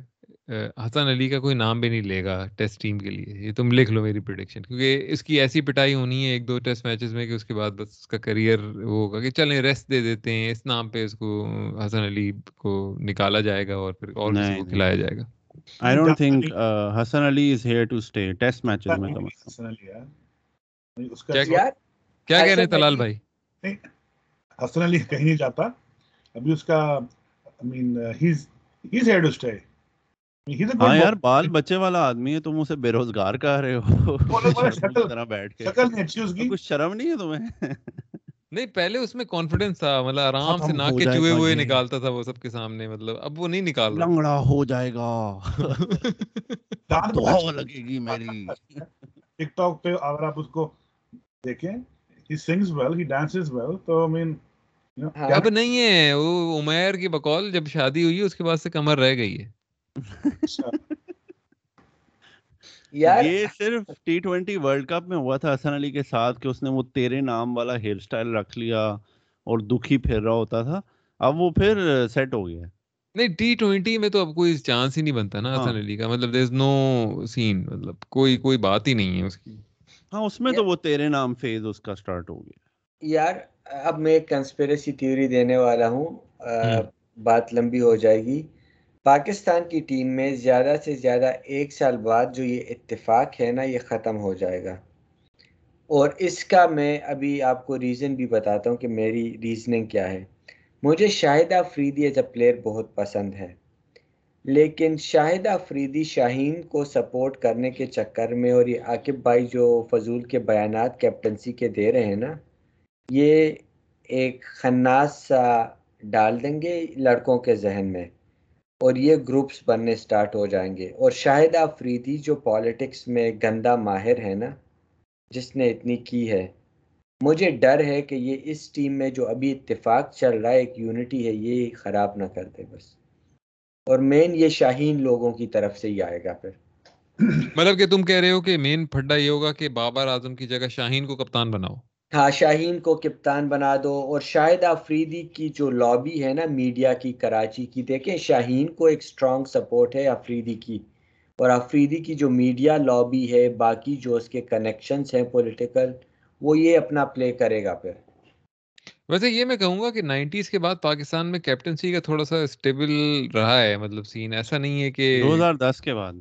حسن علی کا کوئی نام بھی نہیں لے گا ٹیسٹ ٹیم کے لیے یہ تم لکھ لو میری پریڈکشن کیونکہ اس کی ایسی پٹائی ہونی ہے ایک دو ٹیسٹ میچز میں کہ اس کے بعد بس اس کا کریئر وہ ہوگا کہ چلیں ریسٹ دے دیتے ہیں اس نام پہ اس کو حسن علی کو نکالا جائے گا اور پھر اور کسی کو۔ کھلایا جائے گا۔
I don't think Hasan Ali is here to stay test matches میں کم از
کا
کیا کہہ رہے ہیں
حسن علی-
بھائی؟
حسن علی کہیں نہیں جاتا۔ ابھی اس کا I mean has has had stay
ہاں یار بال بچے والا آدمی ہے تم اسے بے روزگار کہہ رہے ہو۔
شکل-
طرح بیٹھ کے۔
شکل نہیں اچھی اس کی۔
کچھ شرم نہیں ہے تمہیں؟
نہیں پہلے اس میں کانفیڈنس تھا مطلب آرام سے ناک کے چوہے ہوئے۔ نکالتا تھا وہ سب کے سامنے مطلب اب وہ نہیں نکال رہا۔
لنگڑا ہو جائے گا۔ لگے گی میری۔
ٹک ٹاک پہ اگر آپ اس کو دیکھیں ہی سنگز ویل ہی ڈانسز ویل تو آئی مین
اب نہیں ہے۔ وہ عمیر کی بقول جب شادی ہوئی ہے اس کے بعد سے کمر رہ گئی ہے۔
یہ صرف ٹی ٹوینٹی ورلڈ کپ میں ہوا تھا حسن علی کے ساتھ کہ اس نے وہ تیرے نام والا ہیئر سٹائل رکھ لیا اور دکھی پھر رہا ہوتا تھا۔ اب وہ پھر سیٹ ہو گیا
نہیں ٹی ٹوینٹی میں تو اب کوئی چانس ہی نہیں بنتا نا
ہاں۔
حسن علی کا۔ مطلب دیر از نو سین مطلب کوئی کوئی بات ہی نہیں ہے اس کی۔
ہاں اس میں تو وہ تیرے نام فیز اس کا سٹارٹ ہو گیا۔
یار اب میں ایک کنسپیریسی تھیوری دینے والا ہوں۔ بات لمبی ہو جائے گی۔ پاکستان کی ٹیم میں زیادہ سے زیادہ ایک سال بعد جو یہ اتفاق ہے نا، یہ ختم ہو جائے گا۔ اور اس کا میں ابھی آپ کو ریزن بھی بتاتا ہوں کہ میری ریزننگ کیا ہے۔ مجھے Shahid Afridi as a player بہت پسند ہے۔ لیکن شاہدہ افریدی شاہین کو سپورٹ کرنے کے چکر میں اور یہ عاقب بھائی جو فضول کے بیانات کیپٹنسی کے دے رہے ہیں نا، یہ ایک خناس سا ڈال دیں گے لڑکوں کے ذہن میں۔ اور یہ گروپس بننے سٹارٹ ہو جائیں گے۔ اور شاہدہ افریدی جو پالیٹکس میں گندا ماہر ہے نا، جس نے اتنی کی ہے، مجھے ڈر ہے کہ یہ اس ٹیم میں جو ابھی اتفاق چل رہا ہے، ایک یونٹی ہے، یہ خراب نہ کر دے بس۔ اور مین یہ شاہین لوگوں کی طرف سے ہی آئے گا پھر۔
مطلب کہ تم کہہ رہے ہو کہ مین پھڈا یہ ہوگا کہ بابر اعظم کی جگہ شاہین کو کپتان بناؤ۔
ہاں شاہین کو کپتان بنا دو۔ اور شاہد آفریدی کی جو لابی ہے نا میڈیا کی کراچی کی دیکھیں شاہین کو ایک سٹرونگ سپورٹ ہے آفریدی کی۔ اور آفریدی کی جو میڈیا لابی ہے باقی جو اس کے کنیکشنز ہیں پولیٹیکل وہ یہ اپنا پلے کرے گا پھر۔
ویسے یہ میں کہوں گا کہ نائنٹیز کے بعد پاکستان میں کیپٹنسی کا تھوڑا سا اسٹیبل رہا ہے مطلب سین ایسا نہیں ہے کہ
دو ہزار دس کے بعد۔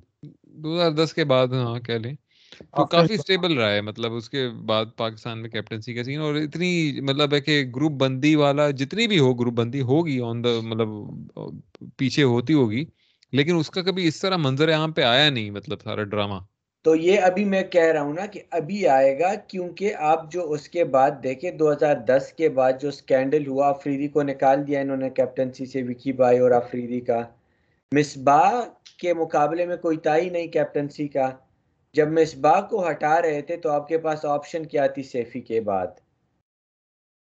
دو ہزار دس کے بعد ہاں کہہ لیں۔ تو کافی اسٹیبل رہا ہے مطلب اس کے بعد پاکستان میں کیپٹنسی کا سین اور اتنی مطلب ہے کہ گروپ بندی والا جتنی بھی ہو گروپ بندی ہوگی آن دا مطلب پیچھے ہوتی ہوگی لیکن اس کا کبھی اس طرح منظر عام پہ آیا نہیں مطلب سارا ڈرامہ
تو یہ ابھی میں کہہ رہا ہوں نا کہ ابھی آئے گا کیونکہ آپ جو اس کے بعد دیکھیں دو ہزار دس کے بعد جو سکینڈل ہوا آفریدی کو نکال دیا انہوں نے کیپٹنسی سے وکی بائی اور آفریدی کا۔ مصباح کے مقابلے میں کوئی تائی نہیں کیپٹنسی کا۔ جب مصباح کو ہٹا رہے تھے تو آپ کے پاس آپشن کیا تھی سیفی کے بعد؟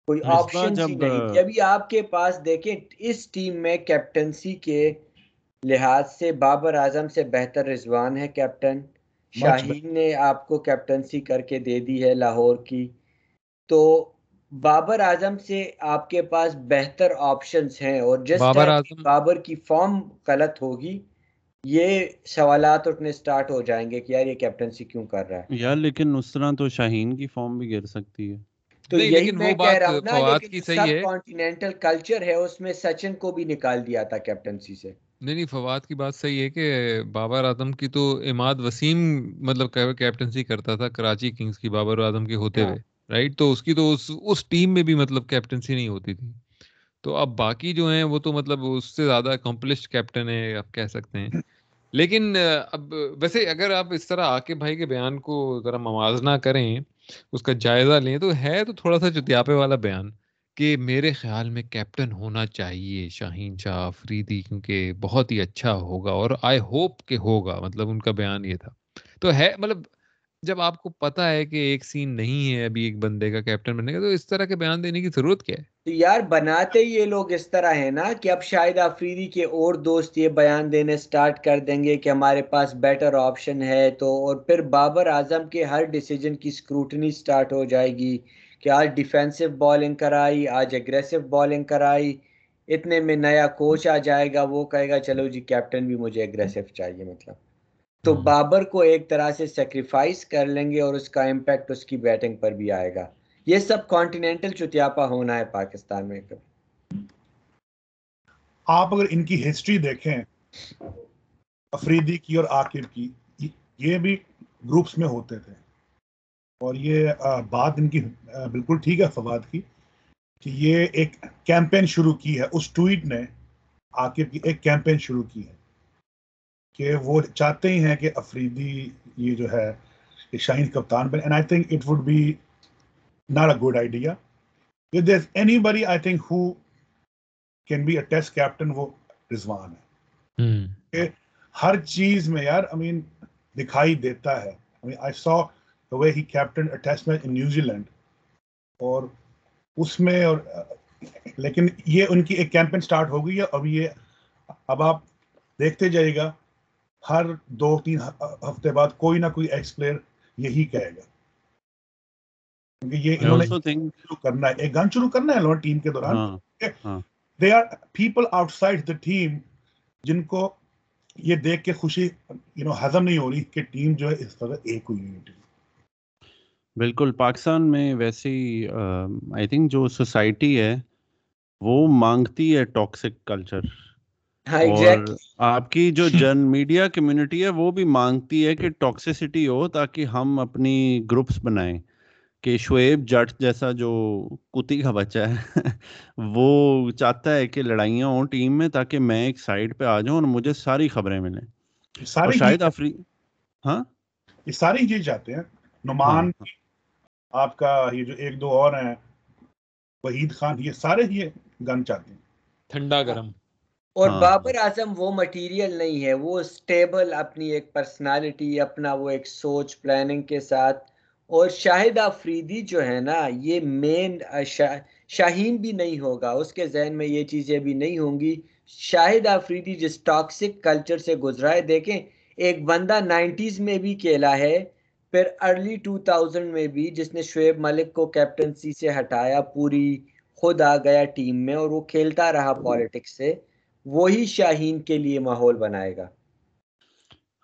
کوئی آپشن نہیں ابھی آپ کے پاس دیکھیں اس ٹیم میں کیپٹنسی کے لحاظ سے بابر اعظم سے بہتر رضوان ہے کیپٹن شاہین نے آپ کو کیپٹنسی کر کے دے دی ہے لاہور کی۔ تو بابر اعظم سے آپ کے پاس بہتر آپشنز ہیں اور جس
بابر
بابر کی فارم غلط ہوگی یہ سوالات اٹھنے سٹارٹ ہو جائیں گے کہ یار یہ کیپٹنسی کیوں کر رہا ہے؟
یار لیکن اس طرح تو شاہین کی فارم بھی گر سکتی ہے۔
تو یہی میں کہہ رہا ہوں نا
فواد
لیکن
کی
جو
صحیح ہے۔
سب کانٹیننٹل کلچر ہے اس میں سچن کو بھی نکال دیا تھا کیپٹنسی سے۔
نہیں نہیں فواد کی بات صحیح ہے کہ بابر اعظم کی تو اماد وسیم مطلب کیپٹنسی کرتا تھا کراچی کنگز کی بابر اعظم کے ہوتے
ہاں۔
ہوئے رائٹ تو اس کی تو اس اس ٹیم میں بھی مطلب کیپٹنسی نہیں ہوتی تھی۔ تو اب باقی جو ہیں وہ تو مطلب اس سے زیادہ اکمپلسڈ کیپٹن ہے آپ کہہ سکتے ہیں۔ لیکن اب ویسے اگر آپ اس طرح عاقب بھائی کے بیان کو ذرا موازنہ کریں، اس کا جائزہ لیں تو ہے تو تھوڑا سا چتیاپے والا بیان کہ میرے خیال میں کیپٹن ہونا چاہیے شاہین شاہ آفریدی کیونکہ بہت ہی اچھا ہوگا اور آئی ہوپ کہ ہوگا مطلب ان کا بیان یہ تھا۔ تو ہے مطلب جب آپ کو پتا ہے کہ ایک سین نہیں ہے ابھی ایک بندے کا، کیپٹن بننے کا، تو اس طرح کے بیان دینے کی ضرورت کیا ہے؟
تو یار بناتے یہ لوگ اس طرح ہیں نا کہ اب شاید آفریدی کے اور دوست یہ بیان دینے سٹارٹ کر دیں گے کہ ہمارے پاس بیٹر آپشن ہے تو، اور پھر بابر اعظم کے ہر ڈیسیجن کی سکروٹنی سٹارٹ ہو جائے گی کہ آج ڈیفینسو بالنگ کرائی، آج اگریسو بالنگ کرائی، اتنے میں نیا کوچ آ جائے گا، وہ کہے گا چلو جی کیپٹن بھی مجھے اگریسو چاہیے مطلب۔ تو
ہم۔
بابر کو ایک طرح سے سیکریفائس کر لیں گے اور اس کا امپیکٹ اس کی بیٹنگ پر بھی آئے گا۔ یہ سب کانٹیننٹل چتیاپا ہونا ہے پاکستان میں کبھی۔
آپ اگر ان کی ہسٹری دیکھیں افریدی کی اور عاقب کی یہ بھی گروپس میں ہوتے تھے۔ اور یہ بات ان کی بالکل ٹھیک ہے فواد کی کہ یہ ایک کیمپین شروع کی ہے۔ اس ٹویٹ نے عاقب کی ایک کیمپین شروع کی ہے۔ کہ وہ چاہتے ہی ہیں کہ افریدی یہ جو ہے یہ شاہین کپتان بنے۔ And I think it would be not a good idea if there's anybody I think who can be a test captain وہ رضوان ہے۔
ہم۔
ہر چیز میں یار I mean دکھائی دیتا ہے۔ I mean I saw the way he captained a test match in New Zealand اور اس میں اور لیکن یہ ان کی ایک کیمپین سٹارٹ ہو گئی ہے۔ اب یہ اب آپ دیکھتے جائے گا ہر دو تین ہفتے بعد کوئی نہ کوئی ایکس پلیئر یہی کہے گا۔ کیونکہ یہ انہوں نے کرنا ہے۔ ایک گن شروع کرنا ہے ٹیم کے دوران۔ They are people outside the team جن کو یہ دیکھ کے خوشی یو نو ہضم نہیں ہو رہی کہ ٹیم جو ہے اس طرح ایک ہوئی ہوئی
بالکل۔ پاکستان میں ویسے ہی آئی تھنک جو سوسائٹی ہے وہ مانگتی ہے ٹاکسک کلچر آپ کی جو جن میڈیا کمیونٹی ہے وہ بھی مانگتی ہے کہ ٹاکسسٹی ہو تاکہ ہم اپنی گروپس بنائیں۔ کہ شعیب جٹ جیسا جو کتی کا بچہ ہے وہ چاہتا ہے کہ لڑائیاں ہوں ٹیم میں تاکہ میں ایک سائڈ پہ آ جاؤں اور مجھے ساری خبریں ملیں۔
سارے
شاید افری ہاں؟
یہ ساری چیز چاہتے ہیں۔ نعمان
ہاں۔
آپ کا یہ جو ایک دو اور ہیں وحید خان یہ سارے یہ گن چاہتے ہیں۔
ٹھنڈا گرم۔
اور
ہاں
بابر اعظم وہ مٹیریل نہیں ہے وہ اسٹیبل اپنی ایک پرسنالٹی اپنا وہ ایک سوچ پلاننگ کے ساتھ۔ اور شاہد آفریدی جو ہے نا یہ مین شاہین بھی نہیں ہوگا اس کے ذہن میں یہ چیزیں بھی نہیں ہوں گی۔ شاہد آفریدی جس ٹاکسک کلچر سے گزرا ہے دیکھیں ایک بندہ نائنٹیز میں بھی کھیلا ہے پھر ارلی ٹو تھاؤزینڈ میں بھی جس نے شعیب ملک کو کیپٹنسی سے ہٹایا پوری خود آ گیا ٹیم میں اور وہ کھیلتا رہا پالیٹکس سے۔ وہی شاہین کے لیے ماحول بنائے گا۔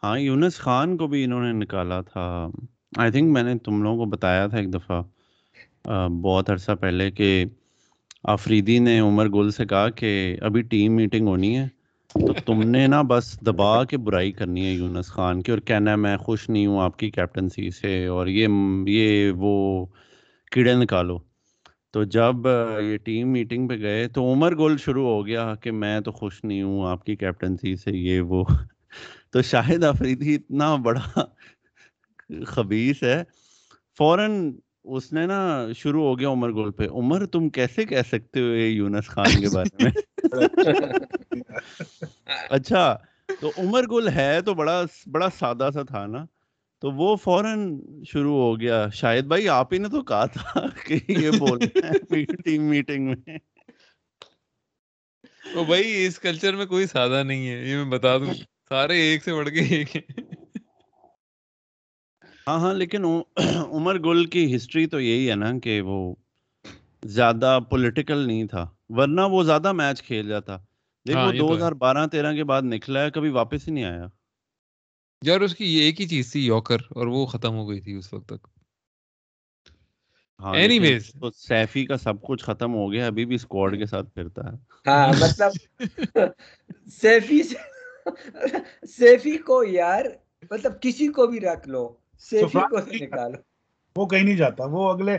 ہاں یونس خان کو بھی انہوں نے نکالا تھا۔ آئی تھنک میں نے تم لوگوں کو بتایا تھا ایک دفعہ بہت عرصہ پہلے کہ آفریدی نے عمر گل سے کہا کہ ابھی ٹیم میٹنگ ہونی ہے، تو تم نے نا بس دبا کے برائی کرنی ہے یونس خان کی، اور کہنا ہے میں خوش نہیں ہوں آپ کی کیپٹنسی سے، اور یہ یہ وہ کیڑے نکالو۔ تو جب یہ ٹیم میٹنگ پہ گئے تو عمر گل شروع ہو گیا کہ میں تو خوش نہیں ہوں، آپ کی کیپٹنسی سے یہ وہ تو شاہد آفریدی اتنا بڑا خبیص ہے۔ فوراً اس نے نا شروع ہو گیا عمر گل پہ، عمر تم کیسے کہہ سکتے ہو یہ یونس خان کے بارے میں؟ اچھا تو عمر گل ہے تو بڑا بڑا سادہ سا تھا نا۔ تو وہ فوراً شروع ہو گیا۔ شاید بھائی آپ ہی نے تو کہا تھا کہ یہ بولنا ہے ٹیم میٹنگ میں۔
او بھائی اس کلچر میں کوئی سادہ نہیں ہے یہ میں بتا دوں۔ سارے ایک سے بڑھ کے ایک ہیں۔
ہاں ہاں لیکن عمر گل کی ہسٹری تو یہی ہے نا کہ وہ زیادہ پولیٹیکل نہیں تھا ورنہ وہ زیادہ میچ کھیل جاتا دیکھ
ہاں، تو
دو۔ ہزار بارہ تیرہ کے بعد نکلا ہے کبھی واپس ہی نہیں آیا۔
یار اس کی یہ ایک ہی چیز تھی یوکر اور وہ ختم ہو گئی تھی اس وقت تک۔
ہاں
Anyways.
لیکن تو سیفی کا سب کچھ ختم ہو گیا ابھی بھی اسکواڈ کے ساتھ پھرتا ہے۔
ہاں مطلب سیفی سیفی کو یار مطلب کسی کو بھی رکھ لو سیفی کو سے نکالو
وہ کہیں نہیں جاتا وہ اگلے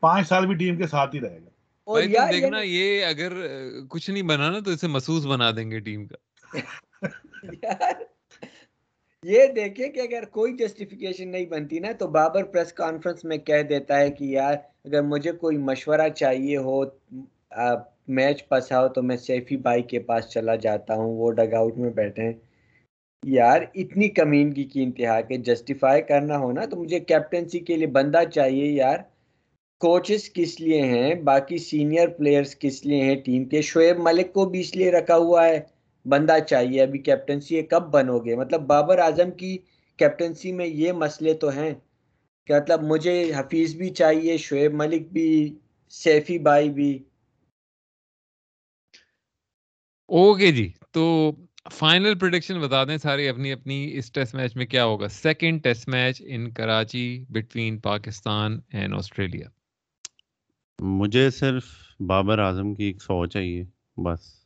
پانچ سال بھی ٹیم کے ساتھ ہی رہے گا۔
اور یار
دیکھنا
یہ
اگر کچھ نہیں بنا نا تو اسے محسوس بنا دیں گے ٹیم کا۔
یار۔ یہ دیکھیں کہ اگر کوئی جسٹیفیکیشن نہیں بنتی نا، تو بابر پریس کانفرنس میں کہہ دیتا ہے کہ یار، اگر مجھے کوئی مشورہ چاہیے ہو میچ پسا ہو تو میں سیفی بھائی کے پاس چلا جاتا ہوں، وہ ڈگ آؤٹ میں بیٹھے ہیں۔ یار، اتنی کمینگی کی انتہا کے جسٹیفائی کرنا ہونا تو مجھے کیپٹنسی کے لیے بندہ چاہیے یار۔ کوچز کس لیے ہیں؟ باقی سینئر پلیئرز کس لیے ہیں؟ ٹیم کے؟ شعیب ملک کو بھی اس لیے رکھا ہوا ہے۔ بندہ چاہیے ابھی کیپٹنسی یہ کب بنو گے مطلب بابر اعظم کی کیپٹنسی میں یہ مسئلے تو ہیں کہ مطلب مجھے حفیظ بھی چاہیے شعیب ملک بھی سیفی بھائی بھی۔
اوکے جی تو فائنل پروڈکشن بتا دیں ساری اپنی اپنی اس ٹیسٹ میچ میں کیا ہوگا؟ Second test match in Karachi between Pakistan and Australia
مجھے صرف بابر اعظم کی ایک سو چاہیے بس۔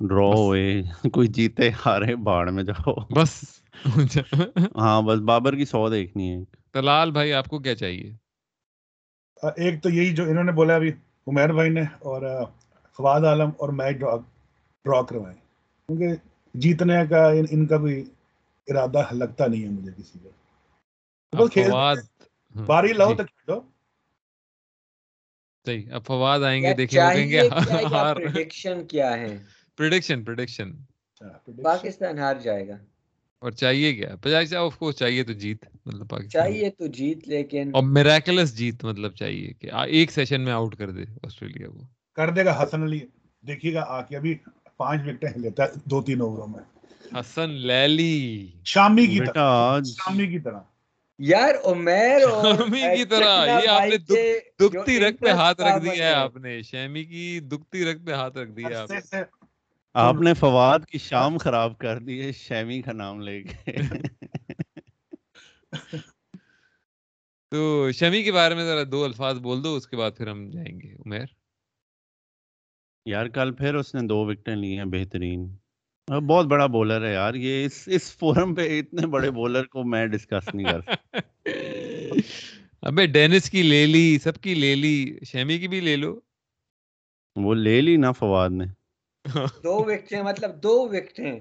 ڈرا۔ ہوئے کوئی جیتے ہارے باڑ میں جاؤ۔
بس۔
ہاں بس بابر کی سو دیکھنی ہے۔
تلال بھائی آپ کو کیا چاہیے؟
ایک تو یہی جو انہوں نے بولا ابھی عمیر بھائی نے اور فواد عالم اور میچ ڈرا ڈرا کروائے کیونکہ جیتنے کا ان, ان کا کوئی ارادہ لگتا نہیں ہے مجھے کسی کھیل۔
فواد
باری لاؤ
جی،
تو کھیلو۔
صحیح اب فواد آئیں گے دیکھیں گے ہار۔
پریڈکشن کیا ہے؟
پریڈکشن پریڈکشن
پاکستان ہار جائے گا۔
اور چاہیے کیا؟ پچاس آف کورس چاہیے تو جیت مطلب پاکستان۔
چاہیے تو جیت لیکن
اور میریکلس جیت مطلب چاہیے کہ ایک سیشن میں آؤٹ کر دے آسٹریلیا کو۔
کر دے گا حسن علی۔ دیکھیے گا آ کے ابھی پانچ وکٹیں لیتا ہے دو تین اووروں میں۔
حسن لیلی۔
شامی کی طرح شامی کی طرح۔
یار عمیر اور
شامی کی طرح، یہ آپ نے دکھتی رکھ پہ ہاتھ رکھ دیا ہے۔ آپ نے۔ شیمی کی دکھتی رکھ پہ ہاتھ رکھ دیا آپ
عرصے
نے
سے
آپ نے فواد کی شام خراب کر دی ہے شیمی کا نام لے کے۔
تو شمی کے بارے میں ذرا دو الفاظ بول دو اس کے بعد پھر ہم جائیں گے۔ عمیر؟
یار کل پھر اس نے دو وکٹیں لی ہیں بہترین۔ بہت بڑا بولر ہے یار یہ اس اس فورم پہ اتنے بڑے بولر کو میں ڈسکس نہیں کر سکتا۔
ابے ڈینس کی لے لی سب کی لے لی شیمی کی بھی لے لو۔
وہ لے لی نا فواد نے۔
دو وکٹیں مطلب دو وکٹیں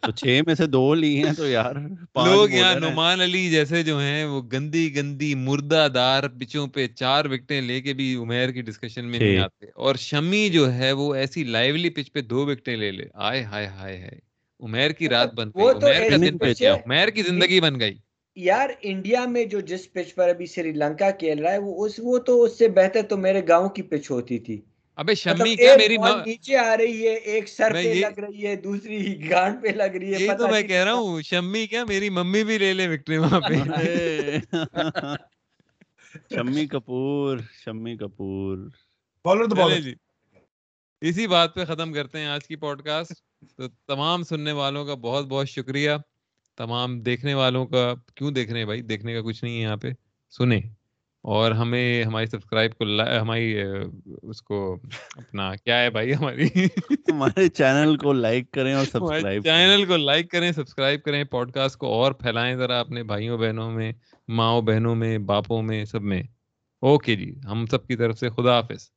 تو چھ میں سے دو لی ہیں تو یار
لوگ یہاں
ہیں۔
نعمان علی جیسے جو ہیں وہ گندی گندی مردہ دار پچوں پہ چار وکٹیں لے کے بھی عمیر کی ڈسکشن میں نہیں۔ آتے۔ اور شمی جو ہے وہ ایسی لائیولی پچ پہ دو وکٹیں لے لے۔ آئے ہائے ہائے ہائے عمیر کی رات بن
وہ
گئی۔ عمیر کا دن بن گیا۔ عمیر کی زندگی بن گئی۔
یار انڈیا میں جو جس پچ پر ابھی سری لنکا کھیل رہا ہے وہ اس وہ تو اس سے بہتر تو میرے گاؤں کی پچ ہوتی تھی۔
ابے
مطلب
شمی کیا میری ماں
نیچے آ رہی ہے ایک سر پہ
یہ-
لگ رہی ہے دوسری گانڈ پہ لگ رہی ہے پتہ
تو میں کہہ رہا ہوں شمی کیا میری ممی بھی لے لے وکٹیں وہاں پہ۔
شمی کپور شمی کپور۔
بالر تو بہت
جی۔ اسی بات پہ ختم کرتے ہیں آج کی پوڈ کاسٹ تو تمام سننے والوں کا بہت بہت شکریہ۔ تمام دیکھنے والوں کا کیوں دیکھ رہے ہیں بھائی؟ دیکھنے کا کچھ نہیں ہے یہاں پہ۔ سنیں۔ اور ہمیں ہماری سبسکرائب کو ہماری اس کو اپنا کیا ہے بھائی ہماری؟
ہمارے چینل کو لائک کریں اور سبسکرائب
چینل کو لائک کریں سبسکرائب کریں پوڈ کاسٹ کو اور پھیلائیں ذرا اپنے بھائیوں بہنوں میں ماؤں بہنوں میں باپوں میں سب میں۔ اوکے جی ہم سب کی طرف سے خدا حافظ۔